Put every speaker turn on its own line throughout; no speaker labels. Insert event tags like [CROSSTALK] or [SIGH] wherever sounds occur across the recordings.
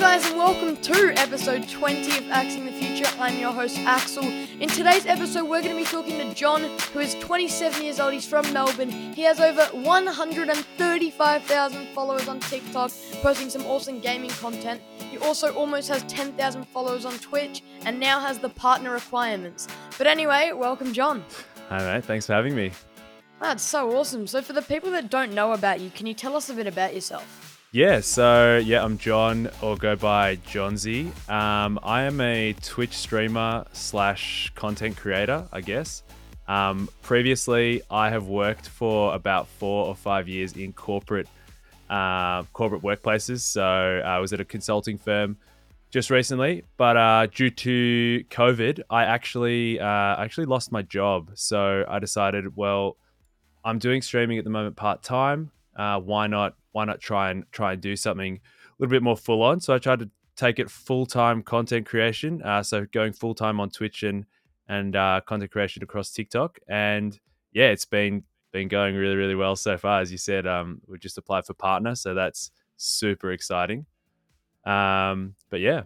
Hello, guys, and welcome to episode 20 of Axing the Future. I'm your host, Axel. In today's episode, we're going to be talking to John, who is 27 years old. He's from Melbourne. He has over 135,000 followers on TikTok, posting some awesome gaming content. He also almost has 10,000 followers on Twitch and now has the partner requirements. But anyway, welcome, John.
Hi, mate. Thanks for having me.
Ah, That's so awesome. So, for the people that don't know about you, can you tell us a bit about yourself?
Yeah, so yeah, I'm John, or go by Johnsy. Um, I am a Twitch streamer slash content creator, I guess. Um, previously, I have worked for about four or five years in corporate uh, corporate workplaces. So I was at a consulting firm just recently, but uh, due to COVID, I actually uh, actually lost my job. So I decided, well, I'm doing streaming at the moment part time. Uh, why not why not try and try and do something a little bit more full on? So I tried to take it full time content creation. Uh, so going full time on Twitch and and uh, content creation across TikTok, and yeah, it's been been going really really well so far. As you said, um, we just applied for partner, so that's super exciting. Um, but yeah,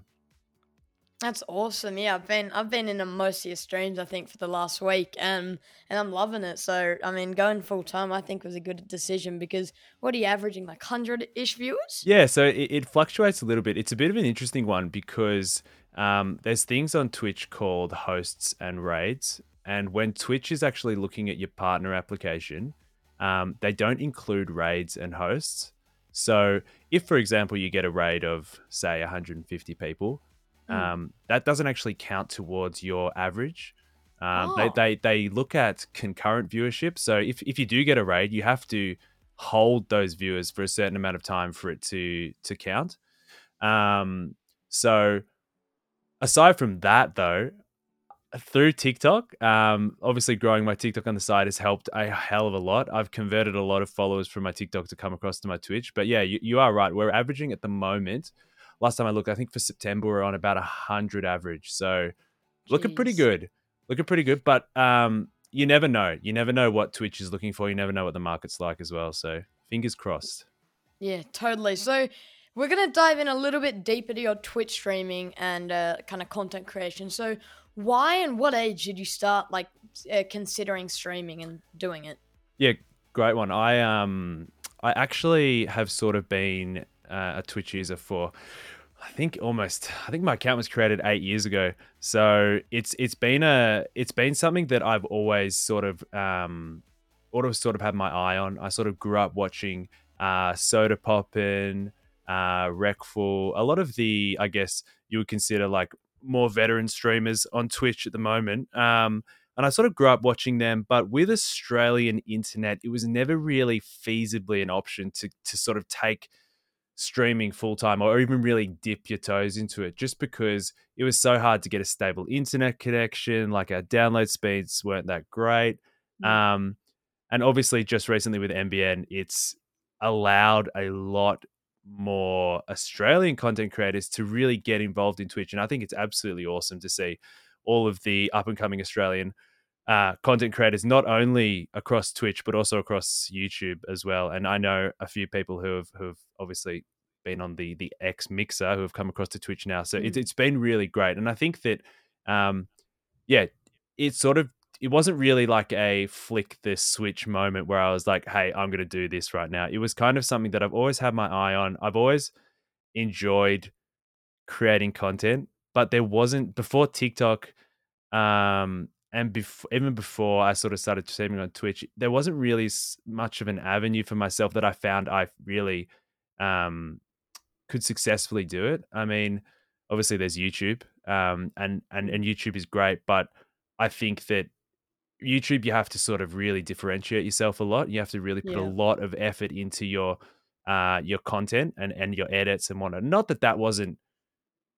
that's awesome. Yeah, I've been I've been in a most of your streams I think for the last week, and and I'm loving it. So I mean, going full time I think was a good decision because what are you averaging like hundred ish viewers?
Yeah, so it, it, fluctuates a little bit. It's a bit of an interesting one because um, there's things on Twitch called hosts and raids, and when Twitch is actually looking at your partner application, um, they don't include raids and hosts. So if, for example, you get a raid of say 150 people Hmm. um, that doesn't actually count towards your average. Um, oh. they, they, they look at concurrent viewership. So if, if you do get a raid, you have to hold those viewers for a certain amount of time for it to to count. Um, so aside from that, though, through TikTok, um, obviously growing my TikTok on the side has helped a hell of a lot. I've converted a lot of followers from my TikTok to come across to my Twitch. But yeah, you, you are right. We're averaging at the moment last time I looked, I think for September we're on about a hundred average. So Jeez. looking pretty good. Looking pretty good. But um, you never know. You never know what Twitch is looking for. You never know what the market's like as well. So fingers crossed.
Yeah, totally. So we're gonna dive in a little bit deeper to your Twitch streaming and uh, kind of content creation. So why and what age did you start like uh, considering streaming and doing it?
Yeah, great one. I um I actually have sort of been uh, a Twitch user for I think almost I think my account was created 8 years ago. So it's it's been a it's been something that I've always sort of um of sort of had my eye on. I sort of grew up watching uh Sodapoppin, uh Reckful, a lot of the I guess you would consider like more veteran streamers on Twitch at the moment. Um and I sort of grew up watching them, but with Australian internet, it was never really feasibly an option to to sort of take streaming full time or even really dip your toes into it just because it was so hard to get a stable internet connection. Like our download speeds weren't that great. Um, and obviously, just recently with NBN, it's allowed a lot more Australian content creators to really get involved in Twitch. And I think it's absolutely awesome to see all of the up and coming Australian uh, content creators, not only across Twitch but also across YouTube as well. And I know a few people who have who have obviously been on the the X Mixer who have come across to Twitch now. So mm. it, it's been really great, and I think that, um, yeah, it sort of it wasn't really like a flick the switch moment where I was like, hey, I'm going to do this right now. It was kind of something that I've always had my eye on. I've always enjoyed creating content, but there wasn't before TikTok. Um, and bef- even before I sort of started streaming on Twitch, there wasn't really much of an avenue for myself that I found I really um, could successfully do it. I mean, obviously there's YouTube, um, and and and YouTube is great, but I think that YouTube you have to sort of really differentiate yourself a lot. You have to really put yeah. a lot of effort into your uh, your content and and your edits and whatnot. Not that that wasn't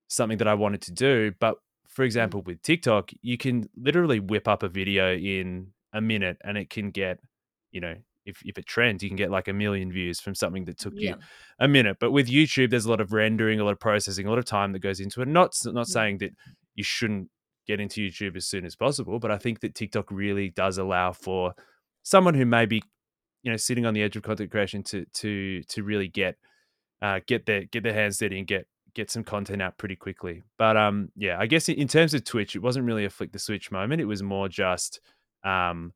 something that I wanted to do, but for mm. example, with TikTok, you can literally whip up a video in a minute and it can get, you know, if, if it trends, you can get like a million views from something that took yeah. you a minute. But with YouTube, there's a lot of rendering, a lot of processing, a lot of time that goes into it. Not not saying that you shouldn't get into YouTube as soon as possible, but I think that TikTok really does allow for someone who may be, you know, sitting on the edge of content creation to to to really get uh, get their get their hands steady and get get some content out pretty quickly. But um, yeah, I guess in terms of Twitch, it wasn't really a flick the switch moment. It was more just um,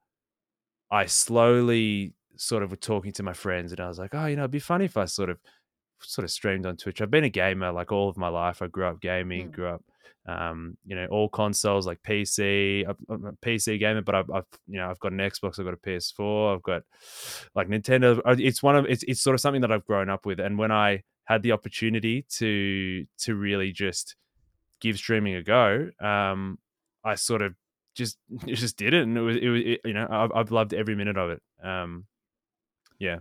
I slowly sort of were talking to my friends, and I was like, oh, you know, it'd be funny if I sort of sort of streamed on Twitch. I've been a gamer like all of my life. I grew up gaming, mm. grew up, um, you know, all consoles like PC. I'm a PC gamer, but I've, I've, you know, I've got an Xbox, I've got a PS4, I've got like Nintendo. Uh, it's one of it's it's sort of something that I've grown up with. And when I had the opportunity to to really just give streaming a go, um, I sort of just [LAUGHS] just did it, and it was it was it, you know I've, I've loved every minute of it. Um, yeah.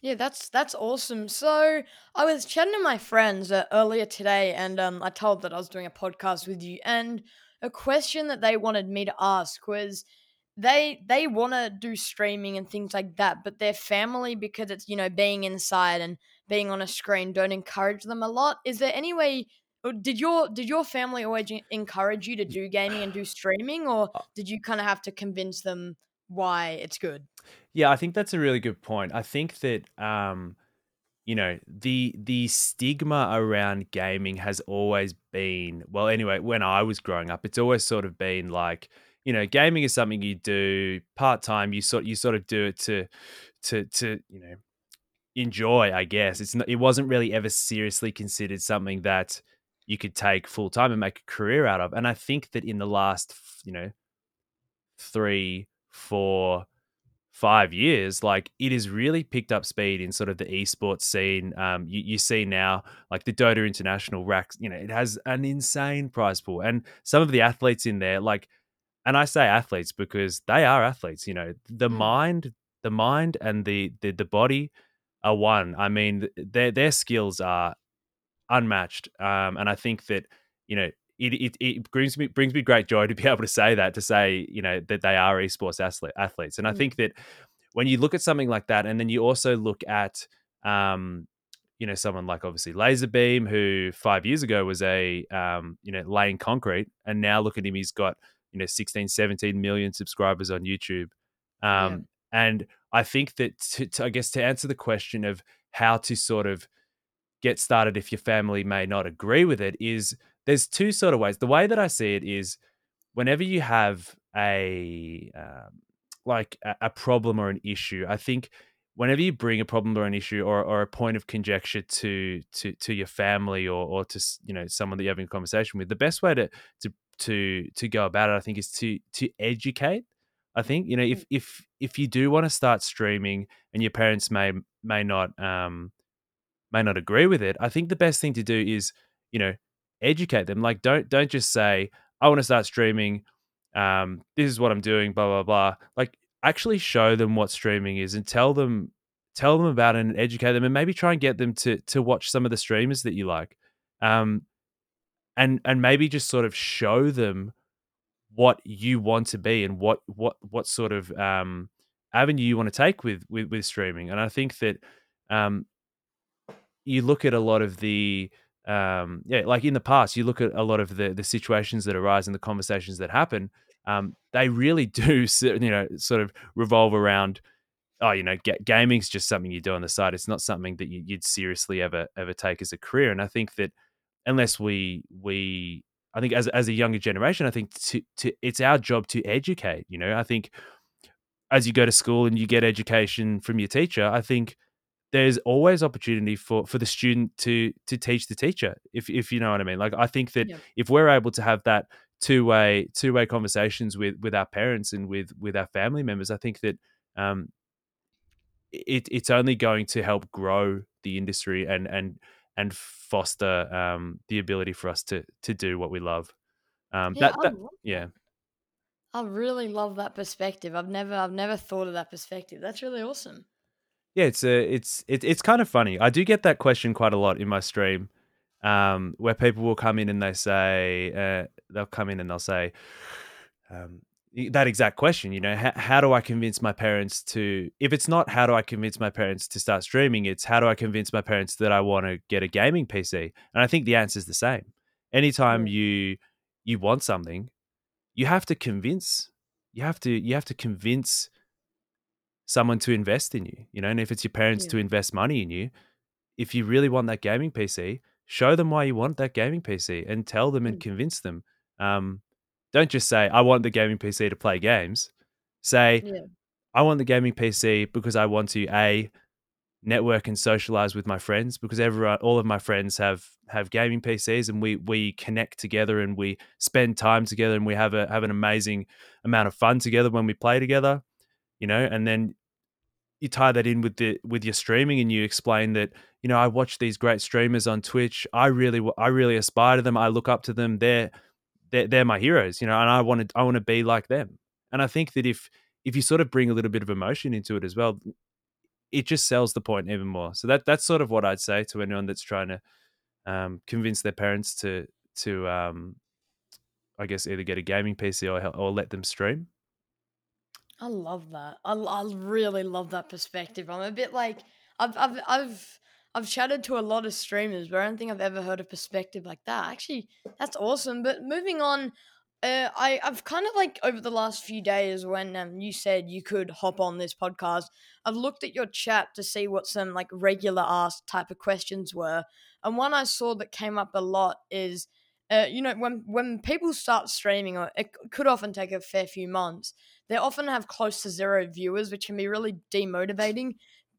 Yeah, that's that's awesome. So I was chatting to my friends uh, earlier today, and um, I told that I was doing a podcast with you, and a question that they wanted me to ask was they they want to do streaming and things like that, but their family, because it's you know being inside and being on a screen, don't encourage them a lot. Is there any way? Did your did your family always encourage you to do gaming and do streaming, or uh did you kind of have to convince them why it's good?
Yeah, I think that's a really good point. I think that um, you know, the the stigma around gaming has always been well, anyway, when I was growing up, it's always sort of been like, you know, gaming is something you do part time. You sort you sort of do it to to to, you know, enjoy, I guess. It's not, it wasn't really ever seriously considered something that you could take full time and make a career out of. And I think that in the last, you know, three, four, five years, like it has really picked up speed in sort of the esports scene. Um, you, you see now, like the Dota International racks, you know, it has an insane prize pool, and some of the athletes in there, like, and I say athletes because they are athletes. You know, the mm. mind, the mind, and the the the body are one. I mean, their their skills are unmatched, um, and I think that you know it, it, it brings me brings me great joy [LAUGHS] to be able to say that to say you know that they are esports athlete, athletes and i mm. think that when you look at something like that and then you also look at um you know someone like obviously Lazarbeam who five years ago was a um you know laying concrete and now look at him he's got you know 16 17 million subscribers on youtube um yeah. and i think that to, to, i guess to answer the question of how to sort of get started if your family may not agree with it is there's two sort of ways. The way that I see it is whenever you have a um, like a, a, problem or an issue, I think whenever you bring a problem or an issue or, or a point of conjecture to to to your family or or to you know someone that you're having a conversation with, the best way to to to to go about it, I think, is to to educate. I think you know if mm. if if you do want to start streaming and your parents may may not um may not agree with it, I think the best thing to do is you know educate them. Like don't don't just say I want to start streaming. Um, this is what I'm doing. Blah blah blah. Like actually show them what streaming is and tell them tell them about it and educate them and maybe try and get them to to watch some of the streamers that you like. Um, and and maybe just sort of show them what you want to be and what what what sort of um avenue you want to take with with, with streaming. And I think that um you look at a lot of the um, yeah, like in the past, you look at a lot of the the situations that arise and the conversations that happen. Um, they really [LAUGHS] do, you know, sort of revolve around. Oh, you know, ga- gaming's just something you do on the side. It's not something that you, would seriously ever ever take as a career. And I think that unless we we, I think as as a younger generation, I think to to it's our job to educate. You know, I think as you go to school and you get education from your teacher, I think there's always opportunity for for the student to to teach the teacher if if you know what i mean like i think that yeah. if we're able to have that two way two way conversations with with our parents and with with our family members i think that um it it's only going to help grow the industry and and and foster um the ability for us to to do what we love um yeah, that, that yeah
I really love that perspective. I've never I've never thought of that perspective. That's really awesome.
Yeah, it's a, it's it, it's kind of funny. I do get that question quite a lot in my stream, um, where people will come in and they say uh, they'll come in and they'll say um, that exact question. You know, how, how do I convince my parents to? If it's not how do I convince my parents to start streaming, it's how do I convince my parents that I want to get a gaming PC? And I think the answer is the same. Anytime you you want something, you have to convince. You have to you have to convince someone to invest in you, you know, and if it's your parents yeah. to invest money in you, if you really want that gaming PC, show them why you want that gaming PC and tell them and
Mm.
convince them. Um, don't just say, I want the gaming PC to play games. Say,
Yeah.
I want the gaming PC because I want to A, network and socialize with my friends because everyone all of my friends have have gaming PCs and we we connect together and we spend time together and we have a have an amazing amount of fun together when we play together you know and then you tie that in with the with your streaming and you explain that you know I watch these great streamers on Twitch I really I really aspire to them I look up to them they're they're, they're my heroes you know and I want to I want to be like them and I think that if if you sort of bring a little bit of emotion into it as well it just sells the point even more. So that that's sort of what I'd say to anyone that's trying to um, convince their parents to to um, I guess either get a gaming PC or or let them stream.
I love that. I, I really love that perspective. I'm a bit like I've I've I've I've chatted to a lot of streamers, but I don't think I've ever heard a perspective like that. Actually, that's awesome. But moving on, uh, I I've kind of like over the last few days when um, you said you could hop on this podcast, I've looked at your chat to see what some like regular ask type of questions were, and one I saw that came up a lot is. Uh, you know, when when people start streaming, or it could often take a fair few months, they often have close to zero viewers, which can be really demotivating.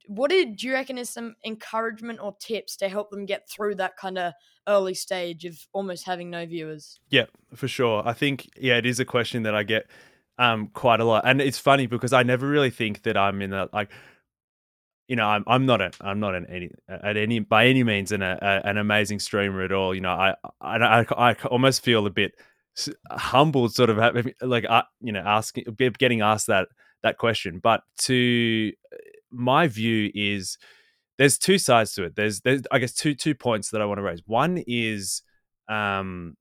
What did you reckon is some encouragement or tips to help them get through that kind of early stage of almost having no viewers?
Yeah, for sure. I think yeah, it is a question that I get um quite a lot, and it's funny because I never really think that I'm in a like. You know, I'm I'm not a I'm not an any at any by any means an a, an amazing streamer at all. You know, I I I, I almost feel a bit humbled, sort of like uh, you know asking getting asked that that question. But to my view is there's two sides to it. There's there's I guess two two points that I want to raise. One is um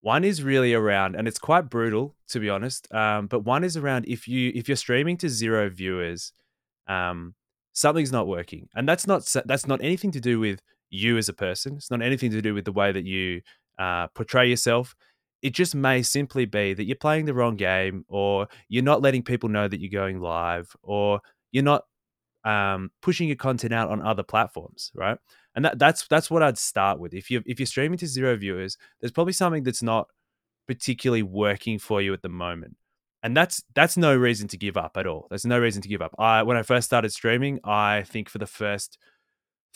one is really around and it's quite brutal to be honest. Um but one is around if you if you're streaming to zero viewers um something's not working. And that's not that's not anything to do with you as a person. It's not anything to do with the way that you uh, portray yourself. It just may simply be that you're playing the wrong game, or you're not letting people know that you're going live, or you're not um, pushing your content out on other platforms, right? And that, that's that's what I'd start with. If you if you're streaming to zero viewers, there's probably something that's not particularly working for you at the moment, and that's that's no reason to give up at all. There's no reason to give up. I when I first started streaming, I think for the first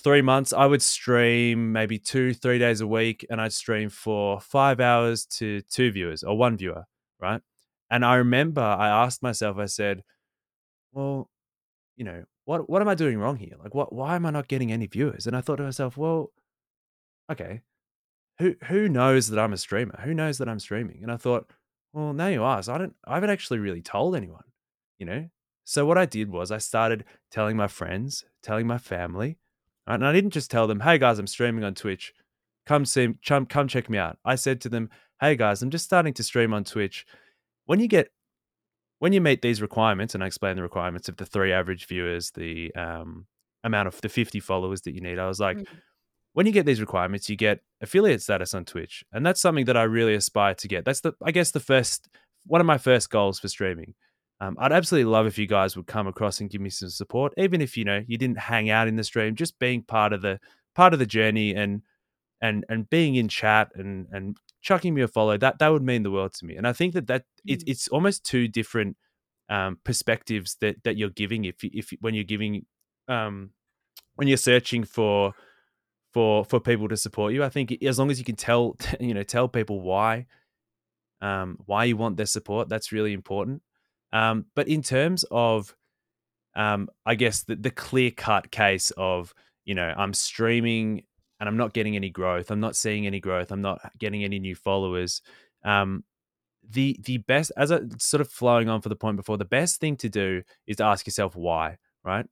three months, I would stream maybe two, three days a week, and I'd stream for five hours to two viewers or one viewer, right? And I remember I asked myself, I said, well, you know, what what am I doing wrong here? Like, what why am I not getting any viewers? And I thought to myself, well, okay, who who knows that I'm a streamer? Who knows that I'm streaming? And I thought, well, now you ask, I don't, I haven't actually really told anyone, you know. So what I did was I started telling my friends, telling my family, and I didn't just tell them, hey guys, I'm streaming on Twitch, come see, come come check me out. I said to them, hey guys, I'm just starting to stream on Twitch. When you get when you meet these requirements, and I explain the requirements of the three average viewers, the um, amount of the 50 followers that you need, I was like, mm-hmm. when you get these requirements, you get affiliate status on Twitch. And that's something that I really aspire to get. That's the, I guess, the first, one of my first goals for streaming. Um, I'd absolutely love if you guys would come across and give me some support, even if you know you didn't hang out in the stream, just being part of the part of the journey and and and being in chat and and chucking me a follow that that would mean the world to me. And i think that that mm. it, it's almost two different um, perspectives that that you're giving if if when you're giving um, when you're searching for for for people to support you. I think as long as you can tell [LAUGHS] you know tell people why um, why you want their support that's really important. Um, but in terms of um, i guess the, the clear cut case of you know i'm streaming and I'm not getting any growth. I'm not seeing any growth. I'm not getting any new followers. Um, the the best, as a sort of flowing on for the point before, the best thing to do is to ask yourself why, right?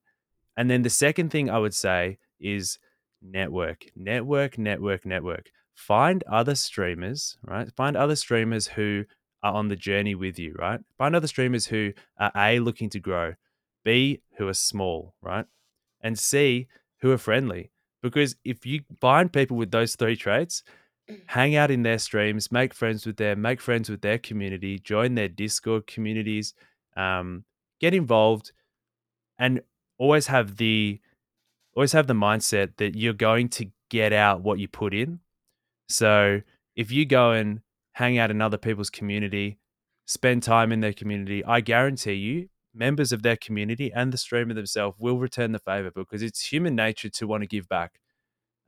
And then the second thing I would say is network, network, network, network. Find other streamers, right? Find other streamers who are on the journey with you, right? Find other streamers who are A, looking to grow, B, who are small, right? And C, who are friendly because if you find people with those three traits, hang out in their streams, make friends with them, make friends with their community, join their Discord communities, um, get involved, and always have the always have the mindset that you're going to get out what you put in. So if you go and hang out in other people's community, spend time in their community, I guarantee you, members of their community and the streamer themselves will return the favor because it's human nature to want to give back.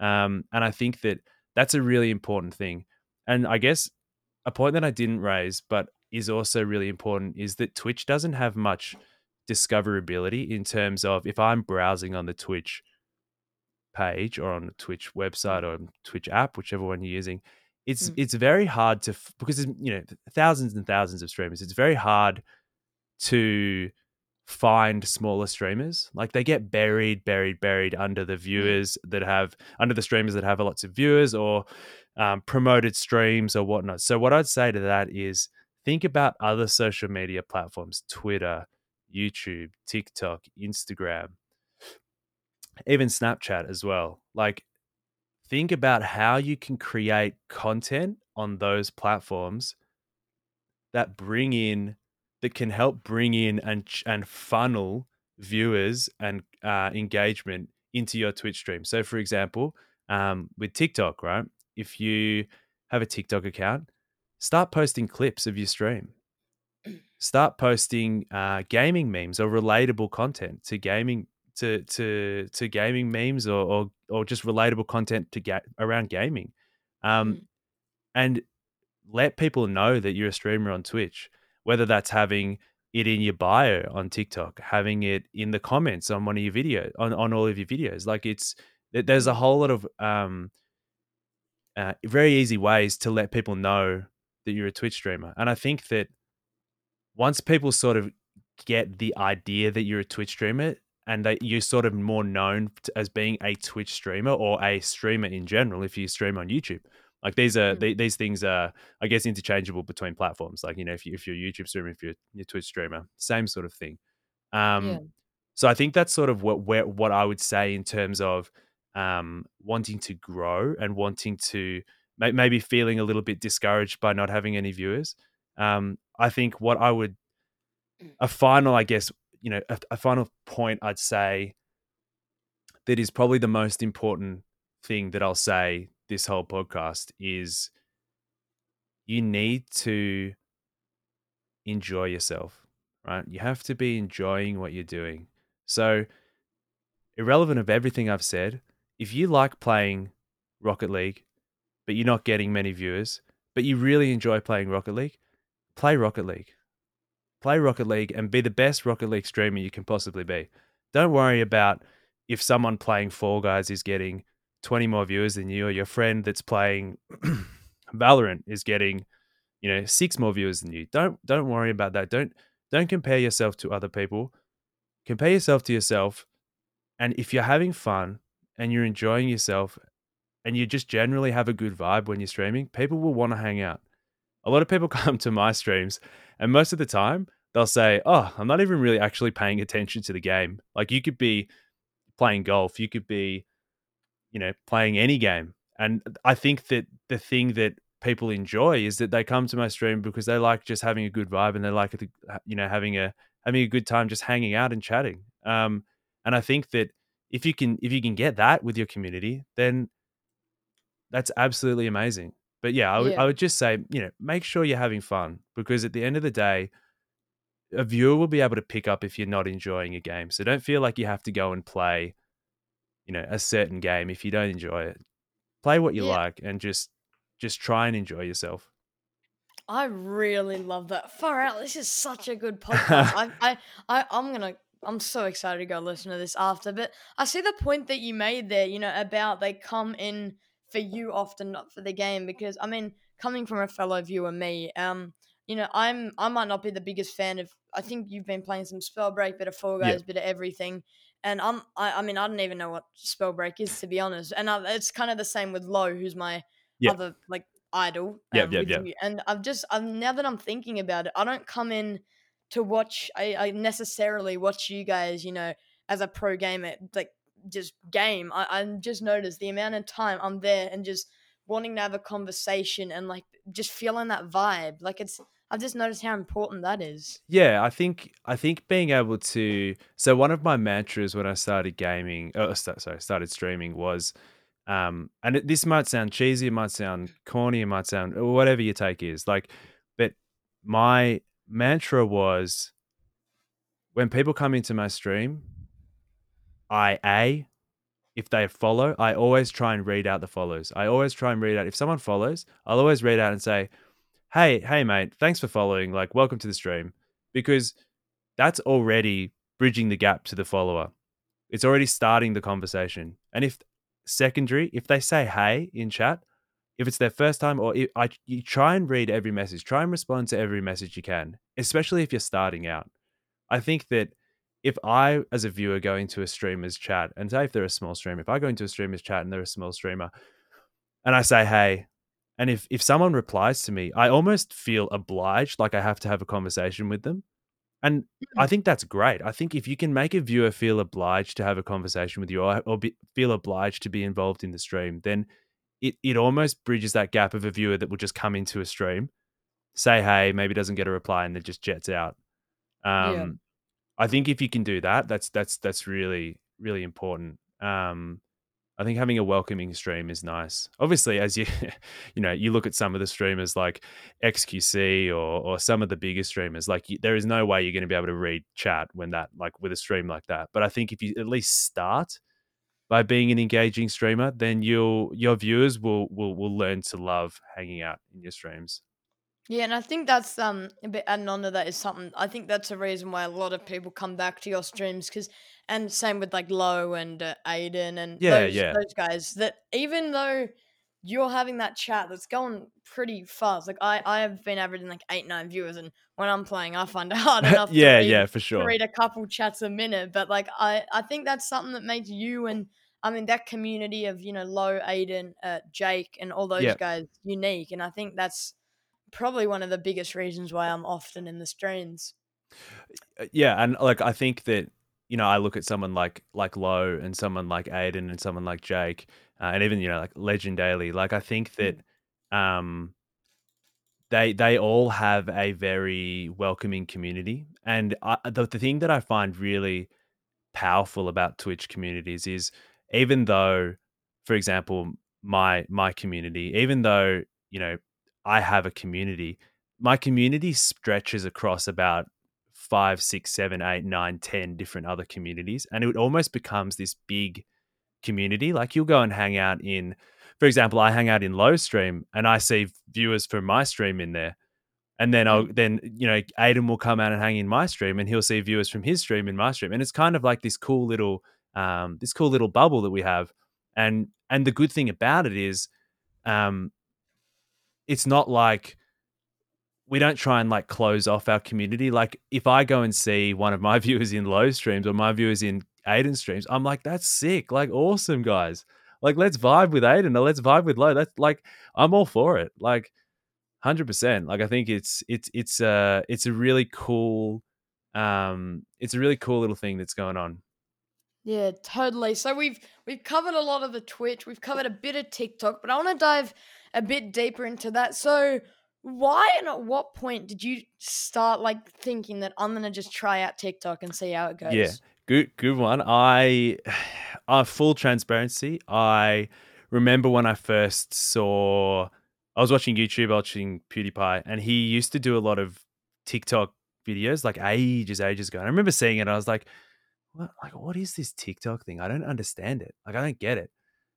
Um, and I think that that's a really important thing. And I guess a point that I didn't raise, but is also really important, is that Twitch doesn't have much discoverability in terms of if I'm browsing on the Twitch page or on the Twitch website or Twitch app, whichever one you're using, it's mm. it's very hard to because you know thousands and thousands of streamers. It's very hard to find smaller streamers. Like they get buried, buried, buried under the mm. viewers that have under the streamers that have lots of viewers or um, promoted streams or whatnot. So what I'd say to that is think about other social media platforms: Twitter, YouTube, TikTok, Instagram, even Snapchat as well. Like think about how you can create content on those platforms that bring in that can help bring in and and funnel viewers and uh, engagement into your Twitch stream. So, for example, um, with TikTok, right? If you have a TikTok account, start posting clips of your stream. Start posting uh, gaming memes or relatable content to gaming to to to gaming memes or or, or just relatable content to get around gaming, um, mm. and let people know that you're a streamer on Twitch. Whether that's having it in your bio on TikTok, having it in the comments on one of your videos on on all of your videos, like it's there's a whole lot of um, uh, very easy ways to let people know that you're a Twitch streamer, and I think that once people sort of get the idea that you're a Twitch streamer, and that you're sort of more known as being a Twitch streamer or a streamer in general if you stream on YouTube. Like these are mm. these things are I guess interchangeable between platforms. Like you know if you if you're a YouTube streamer, if you're a Twitch streamer, same sort of thing. Um, yeah. So I think that's sort of what where, what I would say in terms of um, wanting to grow and wanting to maybe feeling a little bit discouraged by not having any viewers. Um, I think what I would a final I guess you know, a, a final point I'd say that is probably the most important thing that I'll say this whole podcast is you need to enjoy yourself, right? You have to be enjoying what you're doing. So, irrelevant of everything I've said, if you like playing Rocket League, but you're not getting many viewers, but you really enjoy playing Rocket League, play Rocket League play Rocket League and be the best Rocket League streamer you can possibly be. Don't worry about if someone playing Fall Guys is getting 20 more viewers than you, or your friend that's playing [CLEARS THROAT] Valorant is getting, you know, six more viewers than you. Don't don't worry about that. Don't don't compare yourself to other people. Compare yourself to yourself. And if you're having fun and you're enjoying yourself and you just generally have a good vibe when you're streaming, people will want to hang out. A lot of people [LAUGHS] come to my streams and most of the time, they'll say, Oh, I'm not even really actually paying attention to the game. Like you could be playing golf, you could be, you know, playing any game. And I think that the thing that people enjoy is that they come to my stream because they like just having a good vibe and they like, you know, having a having a good time just hanging out and chatting. Um, and I think that if you can if you can get that with your community, then that's absolutely amazing. But yeah, I would, yeah. I would just say, you know, make sure you're having fun because at the end of the day, a viewer will be able to pick up if you're not enjoying a game. So don't feel like you have to go and play, you know, a certain game if you don't enjoy it. Play what you yeah. like and just just try and enjoy yourself.
I really love that. Far out. This is such a good podcast. [LAUGHS] I, I, I, I'm gonna. I'm so excited to go listen to this after. But I see the point that you made there. You know about they come in for you often, not for the game. Because I mean, coming from a fellow viewer, me, um, you know, I'm I might not be the biggest fan of. I think you've been playing some Spellbreak, bit of Fall Guys, yeah. bit of everything. And I'm, I, I mean, I don't even know what Spellbreak is to be honest. And I, it's kind of the same with Low, who's my yeah. other like idol.
Yeah, um, yeah, yeah.
And I've just, I've, now that I'm thinking about it, I don't come in to watch. I, I necessarily watch you guys, you know, as a pro gamer, like just game. I, I just noticed the amount of time I'm there and just wanting to have a conversation and like just feeling that vibe. Like it's I've just noticed how important that is.
Yeah, I think I think being able to so one of my mantras when I started gaming, oh, sorry, started streaming was um, and it, this might sound cheesy, it might sound corny, it might sound whatever your take is. Like, but my mantra was when people come into my stream, I a if they follow, I always try and read out the follows. I always try and read out if someone follows, I'll always read out and say, "Hey, hey, mate, thanks for following. Like, welcome to the stream," because that's already bridging the gap to the follower. It's already starting the conversation. And if secondary, if they say hey in chat, if it's their first time, or if, I, you try and read every message, try and respond to every message you can, especially if you're starting out. I think that if I, as a viewer, go into a streamer's chat, and say if they're a small streamer, if I go into a streamer's chat and they're a small streamer, and I say hey, and if if someone replies to me, I almost feel obliged, like I have to have a conversation with them. And I
Mm.
think that's great. I think if you can make a viewer feel obliged to have a conversation with you or, or be, feel obliged to be involved in the stream, then it, it almost bridges that gap of a viewer that will just come into a stream, say hey, maybe doesn't get a reply, and then just jets out.
Yeah.
Um, I think if you can do that, that's that's that's really really important. Um, I think having a welcoming stream is nice. Obviously, as you [LAUGHS] you know, you look at some of the streamers like XQC or or some of the bigger streamers, like you, there is no way you're going to be able to read chat when that like with a stream like that. But I think if you at least start by being an engaging streamer, then you'll your viewers will will will learn to love hanging out in your streams.
Yeah, and I think that's um a bit adding on to that is something. I think that's a reason why a lot of people come back to your streams because, and same with like Low and uh, Aiden and
Yeah,
those
yeah.
those guys. That even though you're having that chat that's going pretty fast, like I I have been averaging like eight nine viewers, and when I'm playing, I find [LAUGHS] it hard [LAUGHS] enough.
yeah,
to read,
yeah, for sure.
read a couple chats a minute, but like I I think that's something that makes you and I mean that community of you know Low, Aiden, uh, Jake, and all those
Yeah.
guys unique, and I think that's probably one of the biggest reasons why I'm often in the streams.
Uh, yeah, and like I think that you know I look at someone like like Low and someone like Aiden and someone like Jake uh, and even you know like Legend Daily. Like I think that um they they all have a very welcoming community, and I, the the thing that I find really powerful about Twitch communities is even though, for example, my my community, even though you know I have a community, my community stretches across about five, six, seven, eight, nine, ten different other communities, and it almost becomes this big community. Like you'll go and hang out in, for example, I hang out in Low Stream, and I see viewers from my stream in there. And then I'll then you know Aiden will come out and hang in my stream, and he'll see viewers from his stream in my stream, and it's kind of like this cool little um, this cool little bubble that we have. And and the good thing about it is, um, it's not like we don't try and like close off our community. Like if I go and see one of my [LAUGHS] viewers in low streams or my viewers in Aiden streams, I'm like, that's sick, like awesome, guys. Like let's vibe with Aiden or let's vibe with low. That's like I'm all for it. Like hundred percent. Like I think it's it's it's uh it's a really cool um it's a really cool little thing that's going on.
Yeah, totally. So we've we've covered a lot of the Twitch, we've covered a bit of TikTok, but I want to dive a bit deeper into that. So why and at what point did you start like thinking that I'm gonna just try out TikTok and see how it goes?
Yeah, good good one. I, [SIGHS] uh, full transparency. I remember when I first saw. I was watching YouTube, watching PewDiePie, and he used to do a lot of TikTok videos like ages, ages ago. And I remember seeing it. And I was like, "What? Like, what is this TikTok thing? I don't understand it. Like, I don't get it."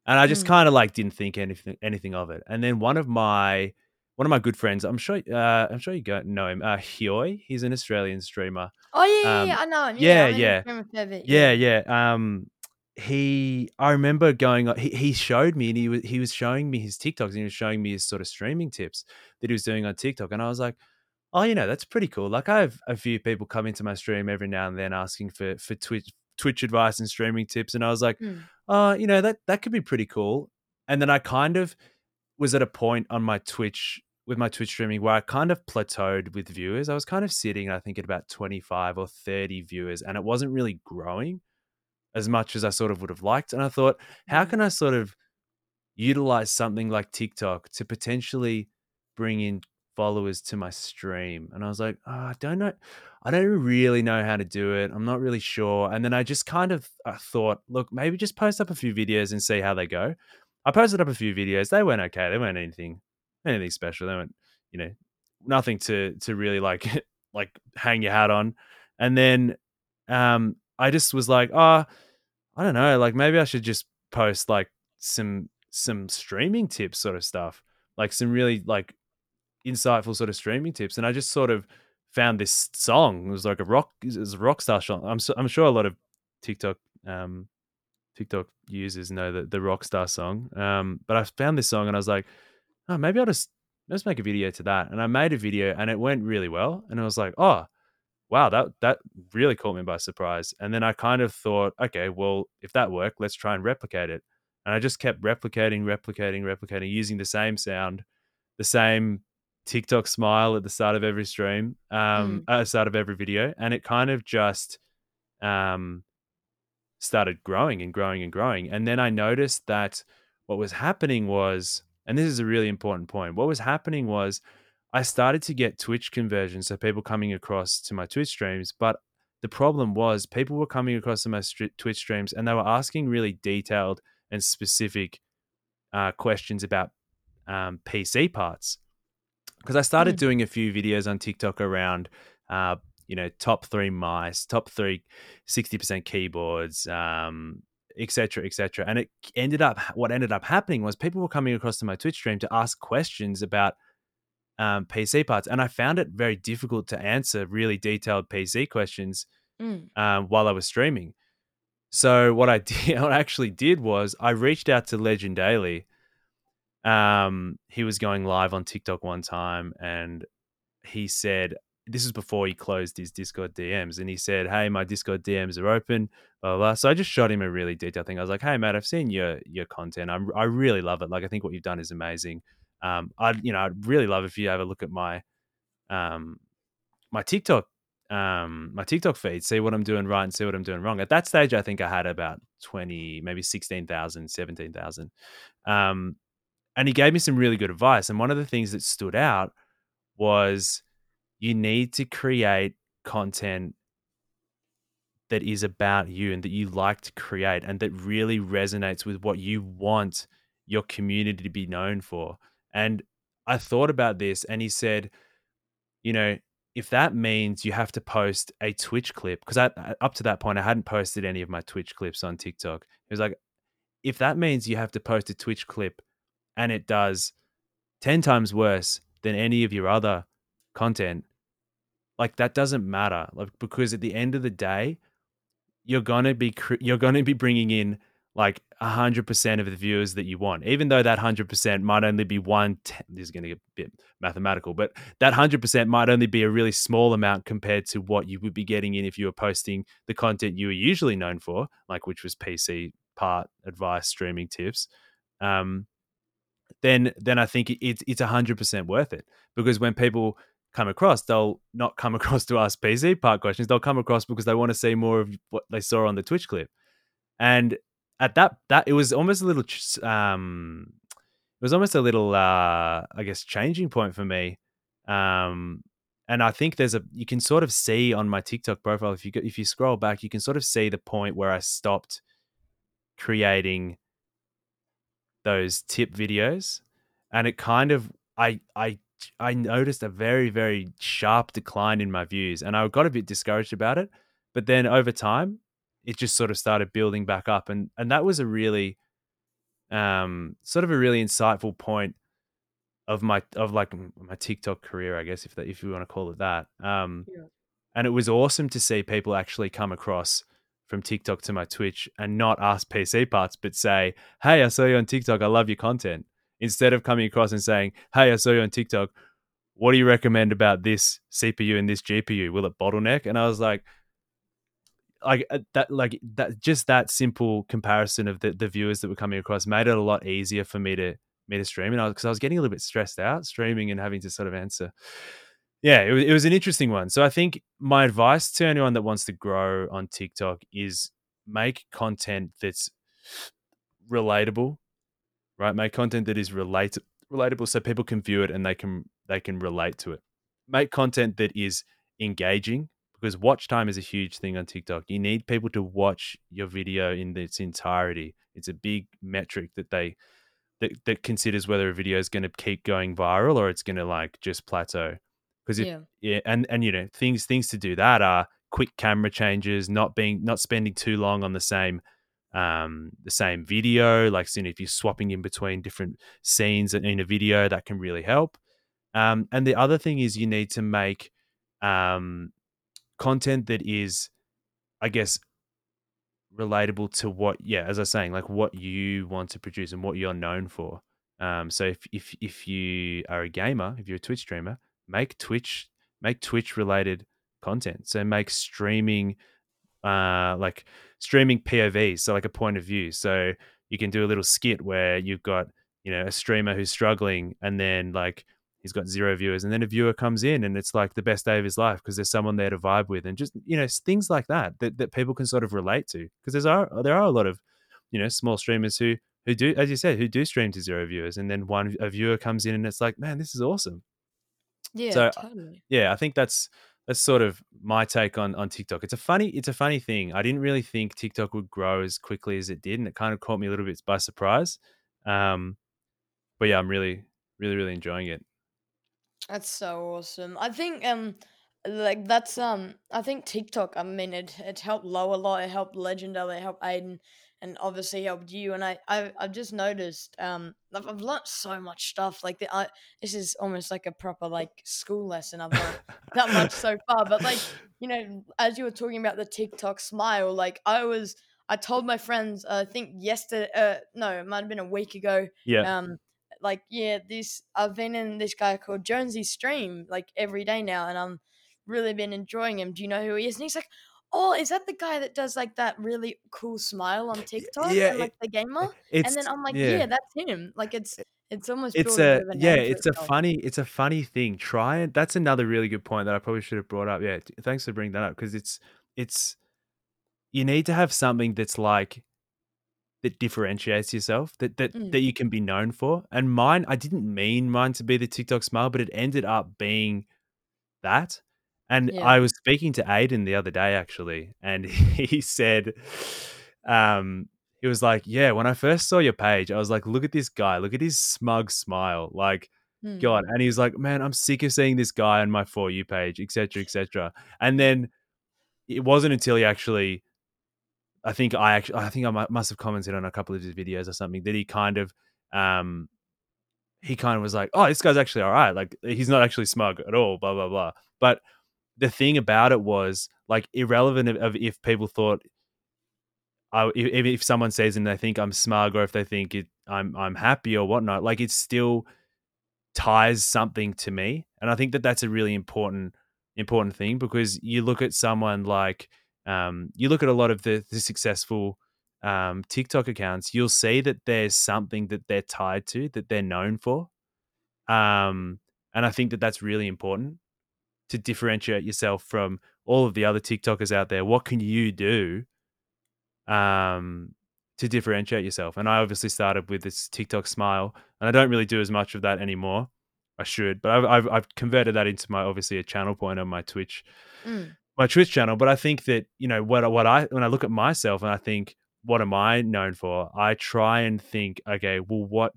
And I just
Mm.
kind of like didn't think anything anything of it. And then one of my one of my good friends, I'm sure, uh, I'm sure you go know him, uh, Hioi. He's an Australian streamer.
Oh yeah, yeah,
Um,
yeah, I know him.
yeah,
Yeah,
yeah.
the stream a fair bit,
Yeah, yeah. Um, he, I remember going. on- He, he showed me, and he was he was showing me his TikToks, and he was showing me his sort of streaming tips that he was doing on TikTok, and I was like, oh, you know, that's pretty cool. Like I have a few people come into my stream every now and then asking for for Twitch Twitch advice and streaming tips, and I was like,
Mm.
oh, you know, that that could be pretty cool. And then I kind of was at a point on my Twitch with my Twitch streaming where I kind of plateaued with viewers. I was kind of sitting, I think, at about 25 or 30 viewers, and it wasn't really growing as much as I sort of would have liked. And I thought, how
Mm.
can I sort of utilize something like TikTok to potentially bring in followers to my stream? And I was like, oh, I don't know. I don't really know how to do it. I'm not really sure. And then I just kind of I thought, look, maybe just post up a few videos and see how they go. I posted up a few videos. They weren't okay. They weren't anything anything special. They weren't, you know, nothing to to really like [LAUGHS] like hang your hat on. And then um I just was like, oh, I don't know, like maybe I should just post like some some streaming tips sort of stuff. Like some really like insightful sort of streaming tips. And I just sort of found this song. It was like a rock it was a rock star song. I'm so, I'm sure a lot of TikTok um TikTok users know the the Rockstar song. Um, but I found this song and I was like, oh, maybe I'll just let's make a video to that. And I made a video and it went really well. And I was like, oh, wow, that that really caught me by surprise. And then I kind of thought, okay, well, if that worked, let's try and replicate it. And I just kept replicating, replicating, replicating, using the same sound, the same TikTok smile at the start of every stream, um, mm. at the start of every video, and it kind of just um started growing and growing and growing. And then I noticed that what was happening was, and this is a really important point, what was happening was I started to get Twitch conversions, so people coming across to my Twitch streams. But the problem was people were coming across to my st- Twitch streams and they were asking really detailed and specific uh, questions about um, PC parts. Because I started mm. doing a few videos on TikTok around uh, you know, top three mice, top three 60% keyboards, um, etc etc and it ended up what ended up happening was people were coming across to my twitch stream to ask questions about um, pc parts and i found it very difficult to answer really detailed pc questions mm. um, while i was streaming so what i [LAUGHS] did what i actually did was i reached out to legend daily um, he was going live on tiktok one time and he said this is before he closed his Discord DMs, and he said, "Hey, my Discord DMs are open." Blah, blah, blah. So I just shot him a really detailed thing. I was like, "Hey, Matt, I've seen your your content. I'm, I really love it. Like, I think what you've done is amazing. Um, I you know I'd really love if you have a look at my um my TikTok um my TikTok feed, see what I'm doing right and see what I'm doing wrong. At that stage, I think I had about twenty, maybe 16,000, 17,000. Um, and he gave me some really good advice. And one of the things that stood out was you need to create content that is about you and that you like to create and that really resonates with what you want your community to be known for. And I thought about this and he said, you know, if that means you have to post a Twitch clip, because up to that point, I hadn't posted any of my Twitch clips on TikTok. It was like, if that means you have to post a Twitch clip and it does 10 times worse than any of your other content, like that doesn't matter. Like because at the end of the day you're going to be you're going to be bringing in like 100% of the viewers that you want even though that 100% might only be one this is going to get a bit mathematical but that 100% might only be a really small amount compared to what you would be getting in if you were posting the content you were usually known for like which was pc part advice streaming tips. Um then then i think it's it's 100% worth it because when people come across, they'll not come [LAUGHS] across to ask PC part questions. They'll come across because they want to see more of what they saw on the Twitch clip. And at that, that it was almost a little, um, it was almost a little, uh, I guess, changing point for me. Um, and I think there's a you can sort of see on my TikTok profile if you go, if you scroll back, you can sort of see the point where I stopped creating those tip videos, and it kind of I I I noticed a very, very sharp decline in my views and I got a bit discouraged about it. But then over time, it just sort of started building back up. And, and that was a really, um, sort of a really insightful point of my, of like my TikTok career, I guess, if that, if you want to call it that. Um, yeah. and it was awesome to see people actually come across from TikTok to my Twitch and not ask PC parts, but say, Hey, I saw you on TikTok. I love your content instead of coming across and saying, "Hey, I saw you on TikTok. What do you recommend about this CPU and this GPU? Will it bottleneck?" And I was like, like uh, that, like that, just that simple comparison of the, the viewers that were coming across made it a lot easier for me to me to stream. And I because I was getting a little bit stressed out streaming and having to sort of answer. Yeah, it was, it was an interesting one. So I think my advice to anyone that wants to grow on TikTok is make content that's relatable right? Make content that is relate relatable so people can view it and they can they can relate to it. Make content that is engaging because watch time is a huge thing on TikTok. You need people to watch your video in its entirety. It's a big metric that they that, that considers whether a video is going to keep going viral or it's going to like just plateau. Because if
Yeah.
yeah, and and you know things things to do that are quick camera changes, not being not spending too long on the same um the same video. Like you know, if you're swapping in between different scenes in a video, that can really help. Um, and the other thing is you need to make um content that is, I guess, relatable to what yeah as i was saying like what you want to produce and what you're known for um so if if if you are a gamer if you're a twitch streamer make twitch make twitch related content. So make streaming uh like streaming povs so like a point of view. So you can do a little skit where you've got you know a streamer who's struggling and then like he's got zero viewers and then a viewer comes in and it's like the best day of his life because there's someone there to vibe with and just you know things like that that, that people can sort of relate to because there's are there are a lot of you know small streamers who who do as you said who do stream to zero viewers and then one a viewer comes in and it's like man this is awesome
Yeah,
So,
totally.
yeah i think that's that's sort of my take on on tiktok. It's a funny it's a funny thing. I didn't really think tiktok would grow as quickly as it did and it kind of caught me a little bit by surprise. Um but yeah i'm really really really enjoying it.
That's so awesome. I think um like that's um I think TikTok, I mean it it helped Low a lot, it helped Legendary, it helped Aiden and obviously helped you and I I I've just noticed um I've, I've learnt so much stuff like the I this is almost like a proper [LAUGHS] like school lesson I've learned that much so far but like you know as you were talking about the TikTok smile like I was I told my friends uh, I think yesterday uh no it might have been a week ago
yeah.
um like yeah this i've been in this guy called jonesy stream like every day now and i'm really been enjoying him. Do you know who he is? And he's like oh is that the guy that does like that really cool smile on tiktok
yeah,
and like the gamer and then i'm like
yeah.
Yeah, that's him. Like it's it's almost
it's
a
a
bit of a
yeah it's a funny it's a funny thing. Try and that's another really good point that i probably should have brought up. Yeah thanks for bringing that up because it's it's you need to have something that's like that differentiates yourself that that
Mm.
that you can be known for. And mine i didn't mean mine to be the tiktok smile but it ended up being that and
Yeah.
i was speaking to aiden the other day actually and [LAUGHS] he said um he was like yeah when i first saw your page i was like look at this guy look at his smug smile like
Mm.
God. And he was like, man, I'm sick of seeing this guy on my For You page, etc., etc. And then it wasn't until he actually, I think I actually, I think I must have commented on a couple of his videos or something that he kind of, um, he kind of was like, oh, this guy's actually all right. Like he's not actually smug at all, blah, blah, blah. But the thing about it was like irrelevant of, of if people thought, I, if, if someone says and they think I'm smug or if they think it, I'm, I'm happy or whatnot, like it still, ties something to me and i think that that's a really important important thing because you look at someone like um, you look at a lot of the, the successful um, tiktok accounts you'll see that there's something that they're tied to that they're known for um, and i think that that's really important to differentiate yourself from all of the other tiktokers out there what can you do um, to differentiate yourself and i obviously started with this tiktok smile and I don't really do as much of that anymore. I should, but I've, I've, I've converted that into my obviously a channel point on my Twitch,
Mm.
my Twitch channel. But I think that you know what what I when I look at myself and I think what am I known for? I try and think, okay, well, what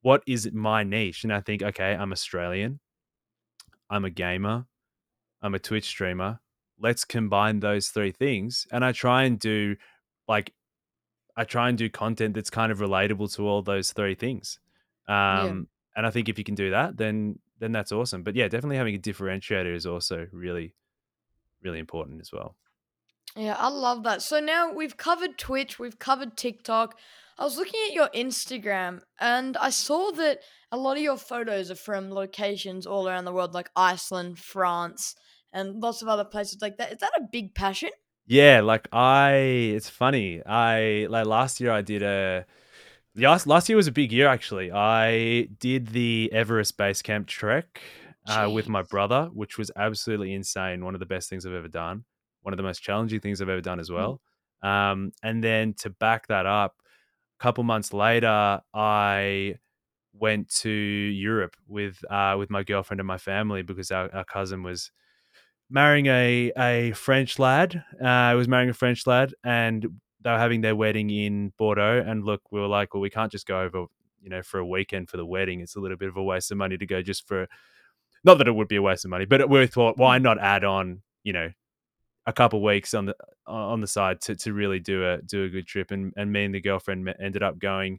what is my niche? And I think, okay, I'm Australian, I'm a gamer, I'm a Twitch streamer. Let's combine those three things, and I try and do like I try and do content that's kind of relatable to all those three things. Um, and I think if you can do that, then then that's awesome. But yeah, definitely having a differentiator is also really, really important as well.
Yeah, I love that. So now we've covered Twitch, we've covered TikTok. I was looking at your Instagram and I saw that a lot of your photos are from locations all around the world, like Iceland, France, and lots of other places like that. Is that a big passion?
Yeah, like I, it's funny. I like last year I did a. Last last year was a big year actually. I did the Everest base camp trek uh, with my brother, which was absolutely insane. One of the best things I've ever done. One of the most challenging things I've ever done as well. Um, and then to back that up, couple months later, I went to Europe with uh, with my girlfriend and my family because our, our cousin was marrying a a French lad. Uh, I was marrying a French lad, and they were having their wedding in Bordeaux. And look, we were like, well, we can't just go over you know for a weekend for the wedding. It's a little bit of a waste of money to go just for. Not that it would be a waste of money, but we thought, why not add on, you know, a couple weeks on the on the side to, to really do a do a good trip and and me and the girlfriend ended up going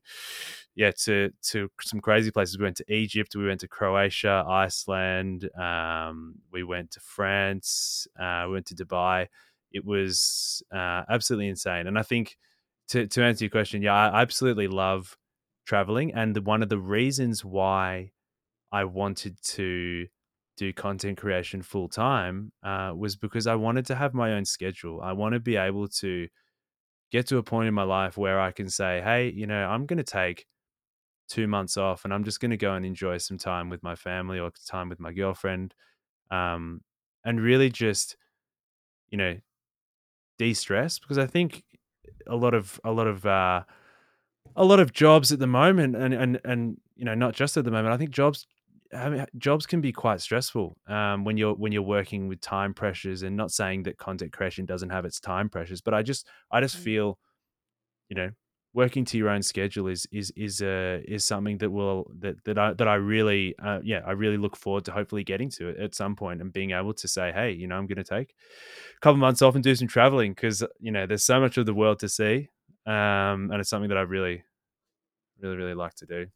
yeah to to some crazy places. We went to Egypt we went to Croatia Iceland um, we went to France uh, we went to Dubai. It was uh, absolutely insane. And I think to to answer your question yeah I absolutely love traveling and the, one of the reasons why I wanted to do content creation full time uh, was because I wanted to have my own schedule. I want to be able to get to a point in my life where I can say, hey, you know, I'm going to take two months off and I'm just going to go and enjoy some time with my family or time with my girlfriend um, and really just, you know, de stress because I think a lot of, a lot of, uh, a lot of jobs at the moment and and and you know not just at the moment i think jobs having jobs can be quite stressful um, when you're when you're working with time pressures and not saying that content creation doesn't have its time pressures but i just i just mm. feel you know working to your own schedule is is is uh, is something that will that that I that I really uh, yeah I really look forward to hopefully getting to it at some point and being able to say hey you know I'm going to take a couple months off and do some traveling because you know there's so much of the world to see um, and it's something that I really really really like to do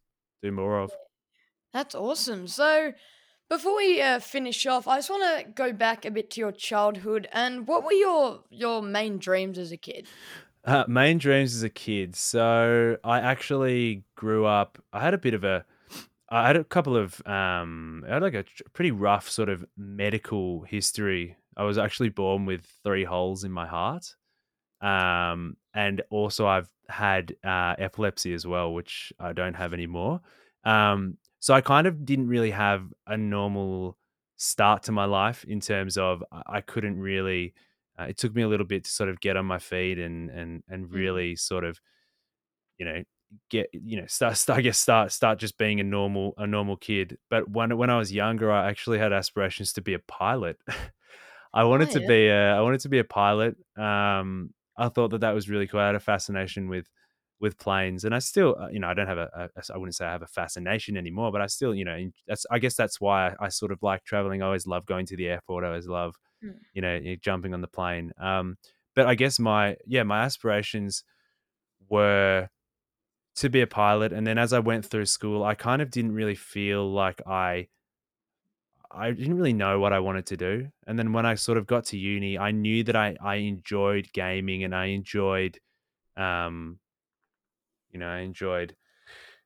do more of.
That's awesome. So, before we uh, finish off, I just want to go back a bit to your childhood and what were your your main dreams as a kid?
Uh, main dreams as a kid. So I actually grew up. I had a bit of a. I had a couple of. Um, I had like a pretty rough sort of medical history. I was actually born with three holes in my heart, um, and also I've had uh, epilepsy as well, which I don't have anymore. Um, so I kind of didn't really have a normal start to my life in terms of I couldn't really. Uh, it took me a little bit to sort of get on my feet and and and mm. really sort of, you know, get you know start, start I guess start start just being a normal a normal kid. But when when I was younger, I actually had aspirations to be a pilot. [LAUGHS] I wanted oh, yeah. to be a I wanted to be a pilot. Um, I thought that that was really cool. I had a fascination with with planes and i still uh, you know i don't have a, a i wouldn't say i have a fascination anymore but i still you know that's i guess that's why i, I sort of like traveling i always love going to the airport i always love mm. you know jumping on the plane um but i guess my yeah my aspirations were to be a pilot and then as i went through school i kind of didn't really feel like i I didn't really know what I wanted to do. And then when I sort of got to uni, I knew that I, I enjoyed gaming and I enjoyed um, you know, I enjoyed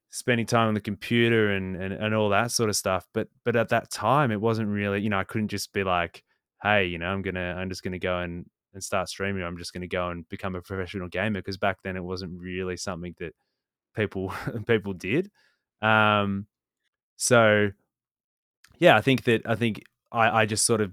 spending time on the computer and, and and all that sort of stuff. But but at that time, it wasn't really, you know, I couldn't just be like, hey, you know, I'm gonna, I'm just gonna go and and start streaming. I'm just gonna go and become a professional gamer because back then it wasn't really something that people [LAUGHS] people did. Um, so yeah, I think that I think I I just sort of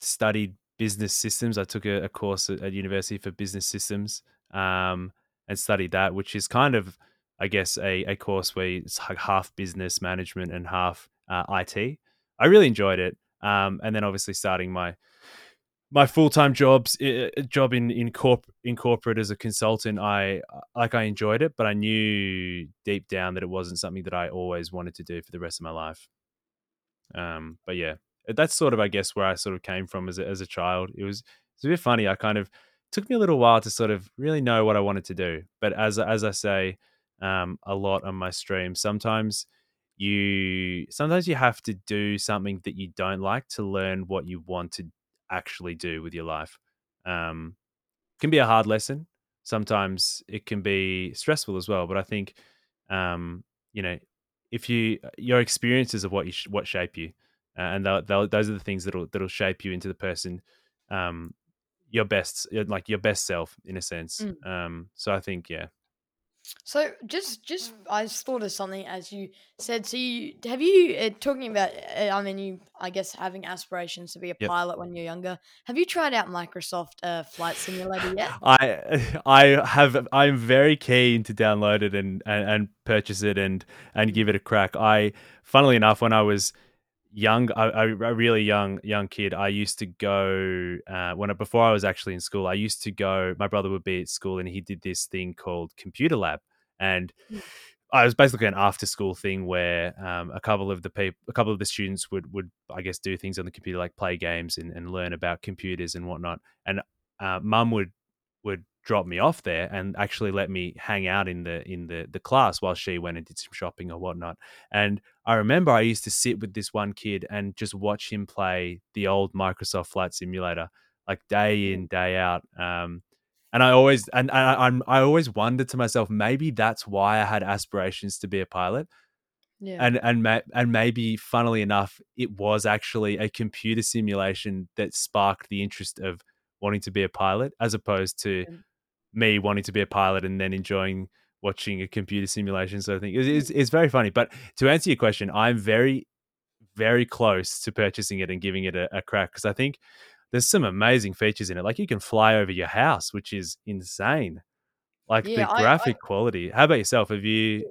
studied business systems. I took a, a course at, at, university for business systems. Um, and studied that, which is kind of, I guess, a, a course where it's half business management and half uh, IT. I really enjoyed it. Um, and then obviously starting my my full time jobs job in in corp in corporate as a consultant, I like I enjoyed it, but I knew deep down that it wasn't something that I always wanted to do for the rest of my life. Um, but yeah, that's sort of I guess where I sort of came from as a, as a child. It was it's a bit funny. I kind of took me a little while to sort of really know what I wanted to do. But as as I say um, a lot on my stream, sometimes you sometimes you have to do something that you don't like to learn what you want to actually do with your life. Um, can be a hard lesson. Sometimes it can be stressful as well. But I think um, you know if you your experiences of what you sh- what shape you, uh, and they'll, they'll, those are the things that'll that'll shape you into the person um, your best like your best self in a sense mm. um so i think yeah
so just just i just thought of something as you said so you have you uh, talking about uh, i mean you i guess having aspirations to be a yep. pilot when you're younger have you tried out microsoft uh, flight simulator yet
i [LAUGHS] i have i'm very keen to download it and, and and purchase it and and mm. give it a crack i funnily enough when i was young, a, a, really young young kid, I used to go uh, when I, before I was actually in school. I used to go. My brother would be at school, and he did this thing called computer lab, and mm. I was basically an after school thing where um, a couple of the people, a couple of the students would would I guess do things on the computer like play games and, and learn about computers and whatnot. And uh, mum would would drop me off there and actually let me hang out in the in the the class while she went and did some shopping or whatnot. And I remember I used to sit with this one kid and just watch him play the old Microsoft Flight Simulator like day in day out. Um, and I always and I, I'm I always wondered to myself maybe that's why I had aspirations to be a pilot.
Yeah.
And and ma- and maybe funnily enough, it was actually a computer simulation that sparked the interest of wanting to be a pilot, as opposed to
Mm.
Me wanting to be a pilot and then enjoying watching a computer simulation sort of thing. It's, it's, it's very funny. But to answer your question, I'm very, very close to purchasing it and giving it a, a crack because I think there's some amazing features in it. Like you can fly over your house, which is insane. Like
Yeah,
the
I- I-
graphic quality. How about yourself? Have you?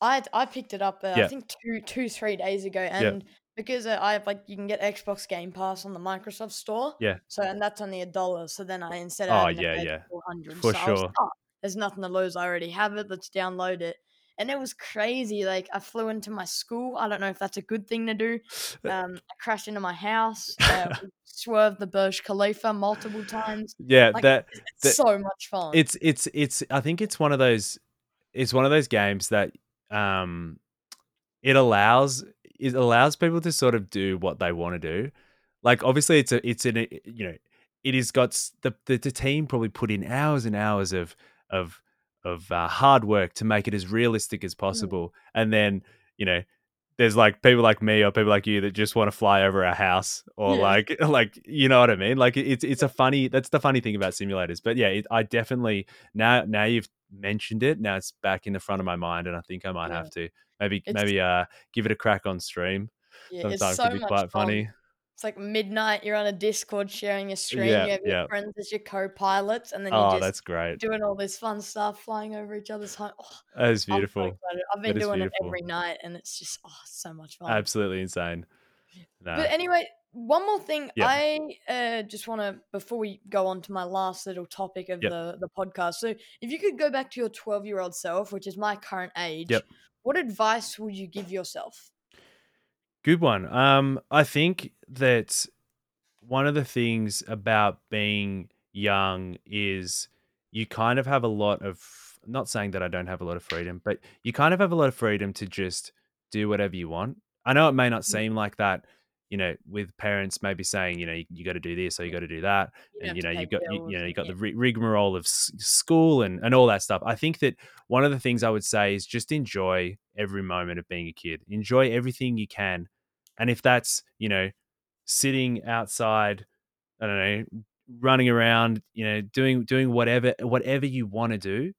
I I picked it up uh,
Yeah.
I think two two three days ago, and because uh, I have like you can get Xbox Game Pass on the Microsoft Store.
Yeah.
So and that's only a dollar. So then I instead of
Oh, yeah, yeah.
four hundred.
For
so I was,
sure.
"Oh, there's nothing to lose. I already have it. Let's download it. And it was crazy. Like I flew into my school. I don't know if that's a good thing to do. Um, I crashed into my house. Uh, [LAUGHS] swerved the Burj Khalifa multiple times.
Yeah,
Like,
that
It's
that-
so much fun.
it's it's it's i think it's one of those it's one of those games that um it allows it allows people to sort of do what they want to do. Like obviously it's a it's in a you know it has got the, the the team probably put in hours and hours of of of uh, hard work to make it as realistic as possible. And then you know there's like people like me or people like you that just want to fly over a house or
Yeah.
like [LAUGHS] like you know what I mean? Like it's it's a funny that's the funny thing about simulators. But yeah it, I definitely now now you've mentioned it now it's back in the front of my mind and I think I might
Yeah.
have to maybe
It's-
maybe uh give it a crack on stream
yeah, it's
sometimes
so
could be quite
fun.
funny
It's like midnight. You're on a Discord sharing a stream.
Yeah,
you have your friends as your co-pilots, and then
oh
you're just
that's great
doing all this fun stuff, flying over each other's home. Oh,
that is
I'm so
beautiful.
I've been
is
doing it every night, and it's just oh, so much fun.
absolutely insane.
But anyway, one more thing
Yeah.
I uh, just want to before we go on to my last little topic of
Yep.
the the podcast. So, if you could go back to your 12 year old self, which is my current age,
Yep.
What advice would you give yourself?
Good one. Um, I think that one of the things about being young is you kind of have a lot of not saying that I don't have a lot of freedom, but you kind of have a lot of freedom to just do whatever you want. I know it may not seem like that, you know, with parents maybe saying, you know, you, you got to do this or you got to do that,
You
and you know you've got you, you know you got
yeah.
the ri- rigmarole of s- school and and all that stuff. I think that one of the things I would say is just enjoy every moment of being a kid. Enjoy everything you can, and if that's you know sitting outside, I don't know, running around, you know, doing doing whatever whatever you want to do,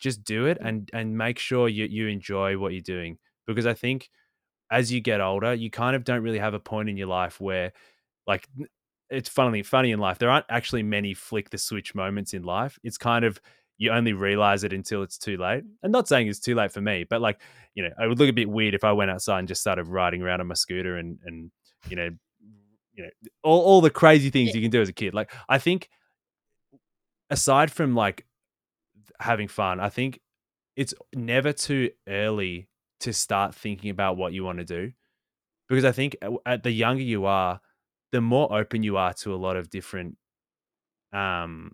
just do it
Mm.
and and make sure you you enjoy what you're doing because I think as you get older, you kind of don't really have a point in your life where like it's funny funny in life. There aren't actually many flick the switch moments in life. It's kind of you only realize it until it's too late. And not saying it's too late for me, but like, you know, it would look a bit weird if I went outside and just started riding around on my scooter and and you know, you know, all, all the crazy things
Yeah.
you can do as a kid. Like I think aside from like having fun, I think it's never too early to start thinking about what you want to do. Because I think uh, at the younger you are, the more open you are to a lot of different um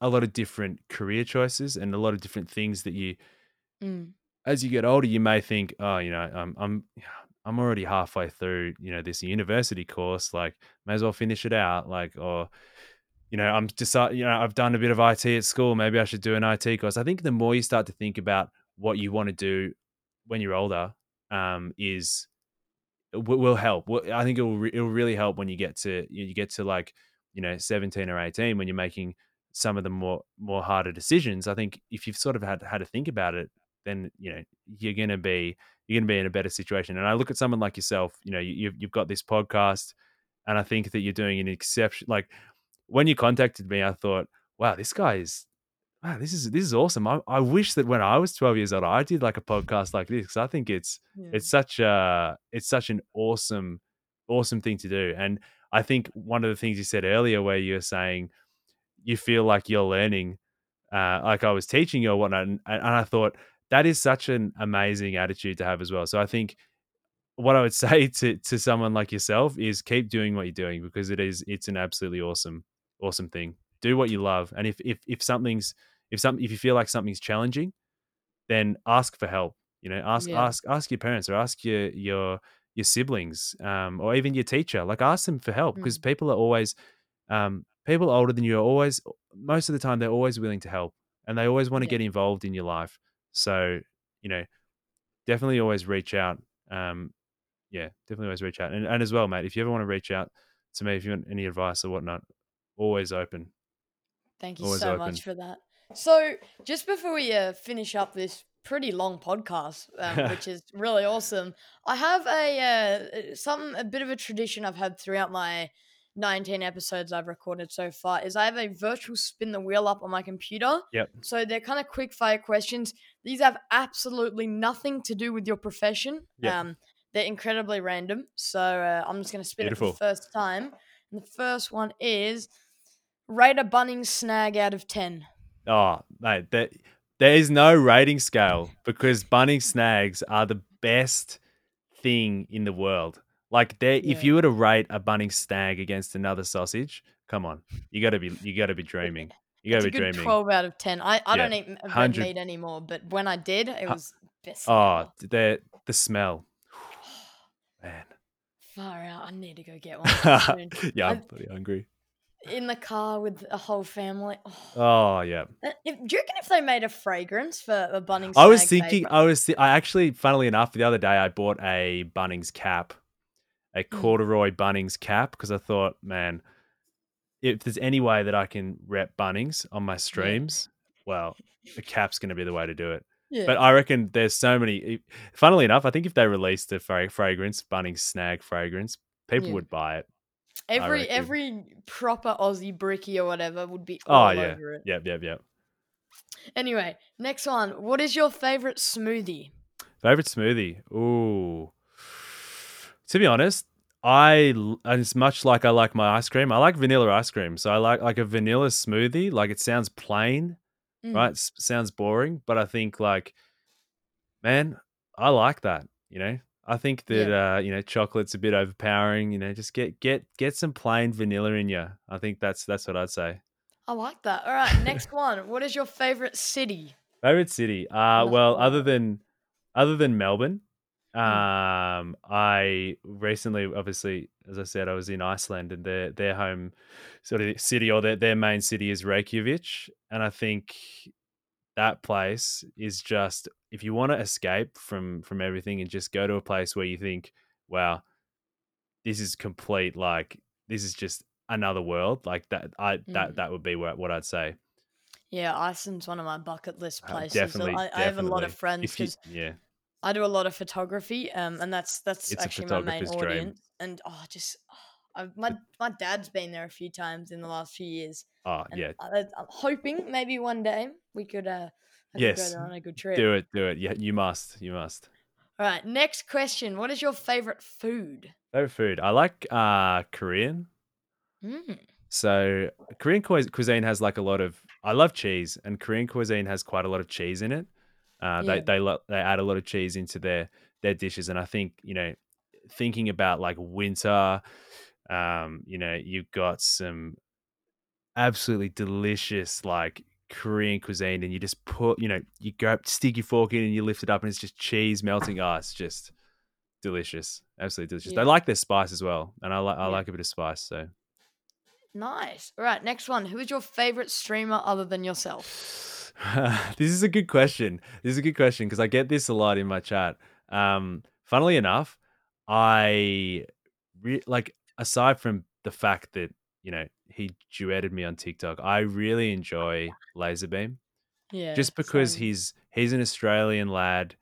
a lot of different career choices and a lot of different things that you
Mm.
as you get older you may think oh you know i'm i'm [SIGHS] i'm already halfway through you know this university course like may as well finish it out like or you know i'm just you know i've done a bit of it at school maybe i should do an it course i think the more you start to think about what you want to do when you're older um is will, help. I think it will re- it will really help when you get to you get to like you know 17 or 18 when you're making some of the more more harder decisions. I think if you've sort of had had to think about it then you know you're gonna be you're gonna be in a better situation. And i look at someone like yourself you know you, you've, you've got this podcast and i think that you're doing an exception like when you contacted me i thought wow this guy is wow this is this is awesome i, I wish that when i was 12 years old i did like a podcast like this 'cause i think it's
Yeah.
it's such a it's such an awesome awesome thing to do and i think one of the things you said earlier where you were saying you feel like you're learning uh, like i was teaching you or whatnot and, and i thought that is such an amazing attitude to have as well. So I think what I would [LAUGHS] say to to someone like yourself is keep doing what you're doing because it is it's an absolutely awesome awesome thing. Do what you love, and if if if something's if some if you feel like something's challenging, then ask for help. You know, ask
Yeah.
ask ask your parents or ask your your your siblings um, or even your teacher. Like ask them for help because
Mm.
people are always um, people older than you are always most of the time they're always willing to help and they always want to
Yeah.
get involved in your life. So you know, definitely always reach out. Um, yeah, definitely always reach out. And and as well, mate, if you ever want to reach out to me, if you want any advice or whatnot, always open.
Thank you
Always
so
open.
much for that. So, just before we uh, finish up this pretty long podcast, um, [LAUGHS] which is really awesome, I have a uh, some a bit of a tradition I've had throughout my 19 episodes I've recorded so far. Is I have a virtual spin the wheel up on my computer.
Yep.
So they're kind of quick fire questions. These have absolutely nothing to do with your profession.
Yep.
Um, they're incredibly random. So uh, I'm just going to spin it for the first time. And the first one is rate a Bunnings snag out of 10.
Oh, mate, there, there is no rating scale because Bunnings snags are the best thing in the world. Like, there, if you were to rate a Bunnings snag against another sausage, come on, you got to be, you got to be dreaming. You got
It's
be
good
dreaming.
12 out of 10. I, I
Yeah,
don't eat red
100
meat anymore, but when I did, it was best.
Oh, the the smell, [SIGHS] man.
Far out. I need to go get one [LAUGHS]
yeah, I'm bloody hungry.
In the car with a whole family. Oh.
Oh yeah.
Uh, If, do you reckon if they made a fragrance for a Bunnings
I was thinking.
paper-
I was. thi- I actually, funnily enough, the other day I bought a Bunnings cap, a
Mm.
corduroy Bunnings cap, because I thought, man, if there's any way that I can rep Bunnings on my streams, well, the cap's going to be the way to do it.
yeah.
But I reckon there's so many. Funnily enough, I think if they released a fra- fragrance, Bunnings snag fragrance, people
Yeah.
would buy it.
Every every proper Aussie bricky or whatever would be
Oh
all
yeah,
over it.
yep, yep, yep.
Anyway, next one. What is your favorite smoothie?
Favorite smoothie? Ooh. To be honest, I as much like I like my ice cream, I like vanilla ice cream. So I like like a vanilla smoothie. Like it sounds plain,
Mm.
right? S- sounds boring, but I think like, man, I like that. You know, I think that uh, you know chocolate's a bit overpowering. You know, just get get get some plain vanilla in you. I think that's that's what I'd say.
I like that. All right, next one. What is your favorite city?
Favorite city? Uh, well, other than other than Melbourne,
Hmm.
um, I recently, obviously, as I said, I was in Iceland, and their their home sort of city or their their main city is Reykjavik, and I think that place is just if you want to escape from from everything and just go to a place where you think, wow, this is complete, like this is just another world, like that. I that
Mm.
that would be what what I'd say.
Yeah, Iceland's one of my bucket list
Uh,
places.
definitely,
I, I have a lot of friends
you, yeah.
I do a lot of photography, um, and that's that's
It's
actually my main
dream.
audience. And oh, just oh, my my dad's been there a few times in the last few years,
Oh yeah,
I, I'm hoping maybe one day we could uh could
Yes,
go on a good trip.
do it, do it. Yeah, you must, you must.
All right, next question. What is your favorite food?
Favorite food? I like uh Korean.
Mm.
So Korean cuisine has like a lot of. I love cheese, and Korean cuisine has quite a lot of cheese in it. Uh,
Yeah.
They they lo- they add a lot of cheese into their their dishes, and I think you know, thinking about like winter, um, you know, you've got some absolutely delicious like Korean cuisine, and you just put, you know, you go up, stick your fork in, and you lift it up, and it's just cheese melting. Oh, it's just delicious, absolutely delicious.
Yeah.
They like their spice as well, and I like I
Yeah.
like a bit of spice. So
Nice. All right, next one. Who is your favorite streamer other than yourself? [LAUGHS]
this is a good question. This is a good question because I get this a lot in my chat. Um, funnily enough, I re- like aside from the fact that you know he duetted me on TikTok, I really enjoy Lazarbeam
Yeah.
just because
same.
he's he's an Australian lad.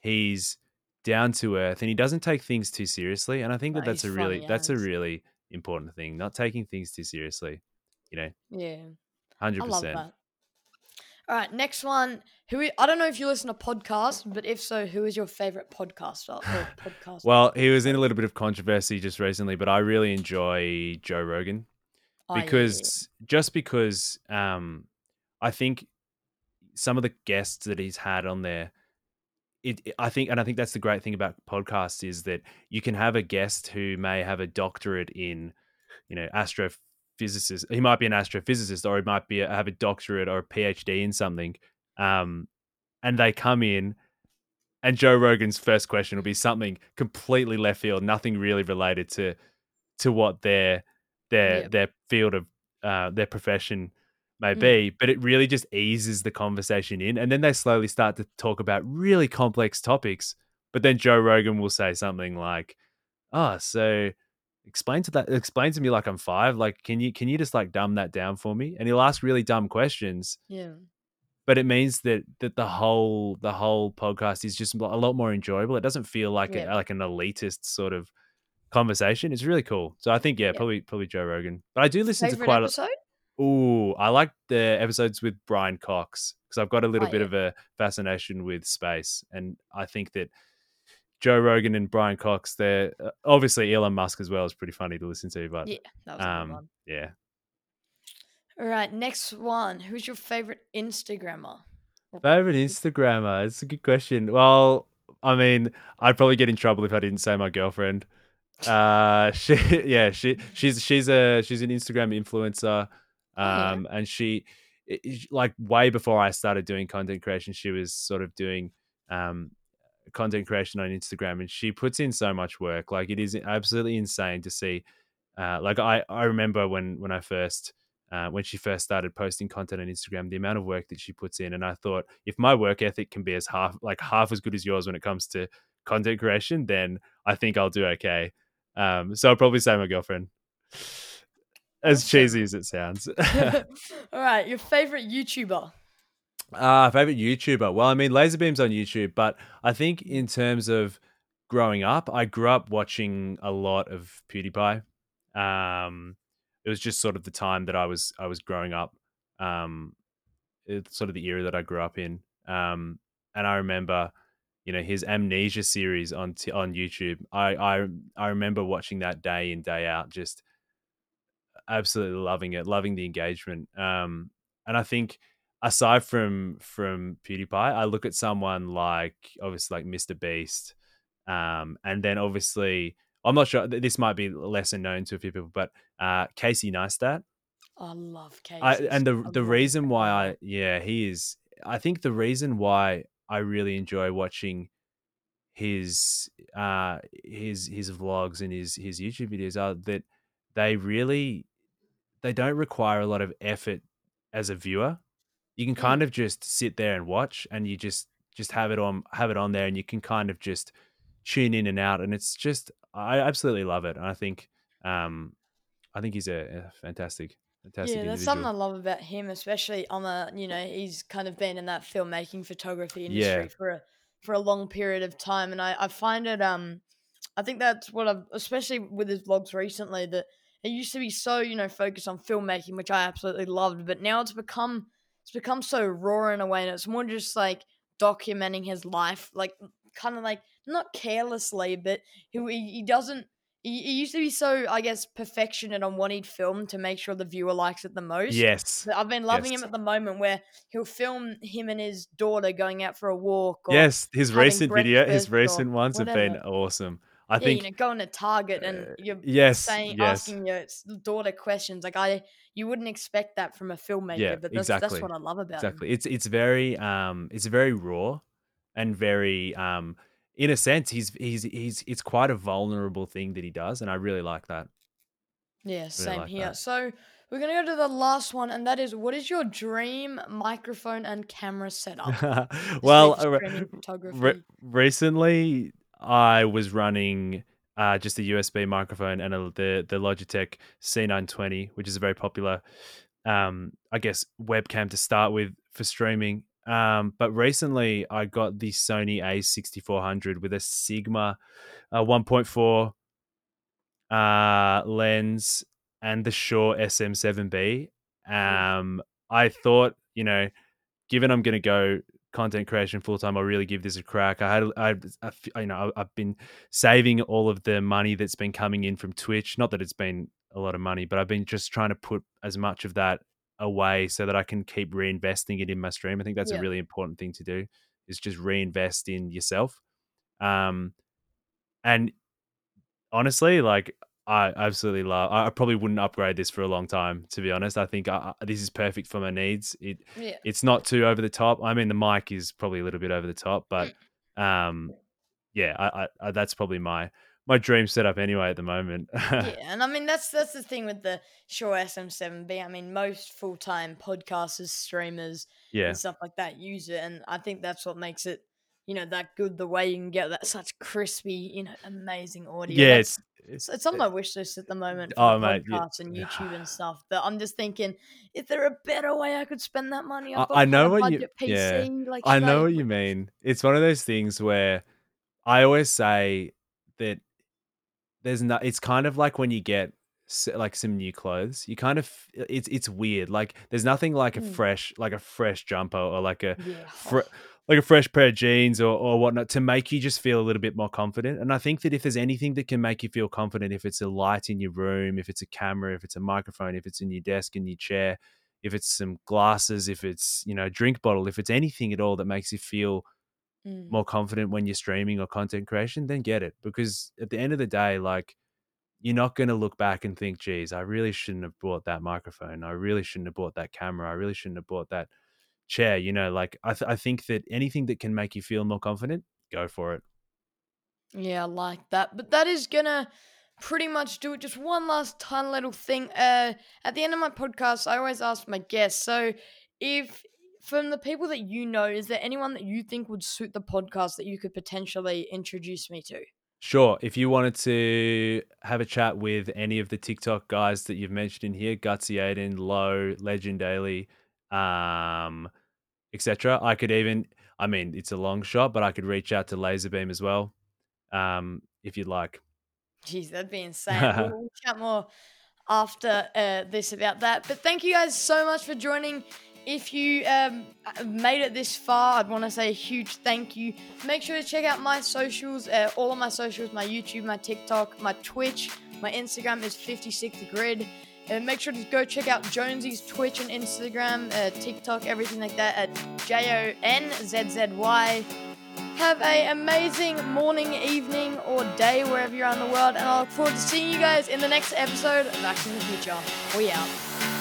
He's down to earth and he doesn't take things too seriously. And I think that
No,
that's a really that's a really important thing. Not taking things too seriously. You know,
Yeah.
hundred
I love
percent.
that. All right, next one. Who i- I don't know if you listen to podcasts, but if so, who is your favorite podcaster or [SIGHS] podcast?
Well, he was in a little bit of controversy just recently, but I really enjoy Joe Rogan Because just because um, I think some of the guests that he's had on there it, I think, and I think that's the great thing about podcasts is that you can have a guest who may have a doctorate in, you know, astrophysicist. He might be an astrophysicist, or he might be a, have a doctorate or a PhD in something. Um, and they come in, and Joe Rogan's first question will be something completely left field, nothing really related to to what their their
Yep.
their field of uh, their profession may
Mm.
be, but it really just eases the conversation in, and then they slowly start to talk about really complex topics. But then Joe Rogan will say something like, "Oh, so explain to that explain to me like I'm five. Like, can you can you just like dumb that down for me?" And he'll ask really dumb questions,
Yeah.
but it means that that the whole the whole podcast is just a lot more enjoyable. It doesn't feel like
Yeah.
a, like an elitist sort of conversation. It's really cool. So I think yeah,
Yeah.
probably probably Joe Rogan. But I do listen to
Favorite
quite a
episode?
Ooh, I like the episodes with Brian Cox because I've got a little
Oh,
bit
yeah.
of a fascination with space, and I think that Joe Rogan and Brian Cox, they're uh, obviously Elon Musk as well is pretty funny to listen to, but
Yeah, that was
um,
one.
yeah.
All right, next one. Who's your favorite Instagrammer?
Favorite Instagrammer? It's a good question. Well, I mean, I'd probably get in trouble if I didn't say my girlfriend. Uh, [LAUGHS] she, yeah, she, she's, she's a, she's an Instagram influencer.
Oh, yeah.
Um, and she, like, way before I started doing content creation, she was sort of doing, um, content creation on Instagram, and she puts in so much work. Like, it is absolutely insane to see. Uh, like, I, I remember when, when I first, uh, when she first started posting content on Instagram, the amount of work that she puts in, and I thought, if my work ethic can be as half, like half as good as yours when it comes to content creation, then I think I'll do okay. Um, so I'll probably say my girlfriend. As cheesy as it sounds. [LAUGHS] [LAUGHS]
All right, your favorite YouTuber?
Ah, favorite YouTuber. Well, I mean, Lazarbeam's on YouTube, but I think in terms of growing up, I grew up watching a lot of PewDiePie. Um, it was just sort of the time that I was I was growing up. Um, it's sort of the era that I grew up in. Um, and I remember, you know, his Amnesia series on t- on YouTube. I I I remember watching that day in day out, just absolutely loving it, loving the engagement. Um, and I think aside from from PewDiePie, I look at someone like obviously like Mr. Beast, um, and then obviously I'm not sure this might be lesser known to a few people, but uh, Casey Neistat.
I love Casey.
I, and the
I
the reason
him.
why I yeah he is I think the reason why I really enjoy watching his uh his his vlogs and his his YouTube videos are that they really they don't require a lot of effort as a viewer. You can
Mm.
kind of just sit there and watch and you just just have it on have it on there and you can kind of just tune in and out and it's just I absolutely love it. And I think um I think he's a, a fantastic fantastic
Yeah, that's
individual.
something I love about him, especially on a you know he's kind of been in that filmmaking photography industry
Yeah.
for a for a long period of time, and I I find it um I think that's what I've especially with his vlogs recently that it used to be so you know focused on filmmaking, which I absolutely loved, but now it's become it's become so raw in a way, and it's more just like documenting his life, like kind of like not carelessly, but he he, he doesn't. He, he used to be so, I guess, perfectionate on what he'd film to make sure the viewer likes it the most.
Yes.
But I've been loving
Yes.
him at the moment where he'll film him and his daughter going out for a walk or
Yes, his recent video, his recent ones have been awesome. I
yeah,
think
you know, going to Target and
uh,
you're
yes,
saying
yes.
asking your daughter questions. Like I you wouldn't expect that from a filmmaker,
Yeah,
but that's that's what I love about him.
Exactly. It's it's very um it's very raw and very um in a sense he's he's he's it's quite a vulnerable thing that he does and I really like that.
Yeah, same
like
here.
that.
So we're gonna go to the last one, and that is what is your dream microphone and camera setup? [LAUGHS]
well, re- recently I was running uh, just a USB microphone and a, the the Logitech C920, which is a very popular, um, I guess, webcam to start with for streaming. Um, but recently I got the Sony A6400 with a Sigma uh, 1.4 uh, lens and the Shure SM7B. Um, I thought, you know, given I'm going to go content creation full time, I'll really give this a crack. I had, I, I you know, I've been saving all of the money that's been coming in from Twitch. Not that it's been a lot of money, but I've been just trying to put as much of that away so that I can keep reinvesting it in my stream. I think that's
Yeah.
a really important thing to do. is just reinvest in yourself. Um, and honestly, like I absolutely love. I probably wouldn't upgrade this for a long time, to be honest. I think I, this is perfect for my needs. It
Yeah.
it's not too over the top. I mean, the mic is probably a little bit over the top, but um, yeah, I, I, I that's probably my my dream setup anyway at the moment.
yeah, [LAUGHS] and I mean that's that's the thing with the Shure SM7B. I mean, most full time podcasters, streamers,
yeah,
and stuff like that use it, and I think that's what makes it, you know, that good. The way you can get that such crispy, you know, amazing audio.
yeah. It's, it's
on my wish list at the moment for
Oh,
the
mate,
podcasts and YouTube and stuff. But I'm just thinking, is there a better way I could spend that money?
I- I know what you-
budget
yeah.
Like,
I know what you mean. It's one of those things where I always say that there's no. It's kind of like when you get like some new clothes. You kind of it's it's weird. Like there's nothing like a
Mm.
fresh like a fresh jumper or like a
Yeah.
fr- like a fresh pair of jeans or, or whatnot to make you just feel a little bit more confident. And I think that if there's anything that can make you feel confident, if it's a light in your room, if it's a camera, if it's a microphone, if it's in your desk, in your chair, if it's some glasses, if it's, you know, a drink bottle, if it's anything at all that makes you feel
Mm.
more confident when you're streaming or content creation, then get it. Because at the end of the day, like you're not going to look back and think, geez, I really shouldn't have bought that microphone. I really shouldn't have bought that camera. I really shouldn't have bought that chair. You know, like I, th- I think that anything that can make you feel more confident, go for it.
Yeah, I like that. But that is gonna pretty much do it. Just one last tiny little thing. Uh, at the end of my podcast, I always ask my guests. So, if from the people that you know, is there anyone that you think would suit the podcast that you could potentially introduce me to?
Sure. If you wanted to have a chat with any of the TikTok guys that you've mentioned in here, Gutsy Aiden, Low, Legend Daily, um, etc., I could even, I mean, it's a long shot, but I could reach out to Lazarbeam as well, um, if you'd like.
Jeez, that'd be [LAUGHS] insane. we'll, chat more after uh, this about that. But thank you guys so much for joining. If you um, made it this far, I'd want to say a huge thank you. Make sure to check out my socials, uh, all of my socials, my YouTube, my TikTok, my Twitch, my Instagram is 56grid. And make sure to go check out Jonesy's Twitch and Instagram, uh, TikTok, everything like that at J O N Z Z Y. Have a amazing morning, evening, or day wherever you're in the world, and I look forward to seeing you guys in the next episode Back in the Future. We out.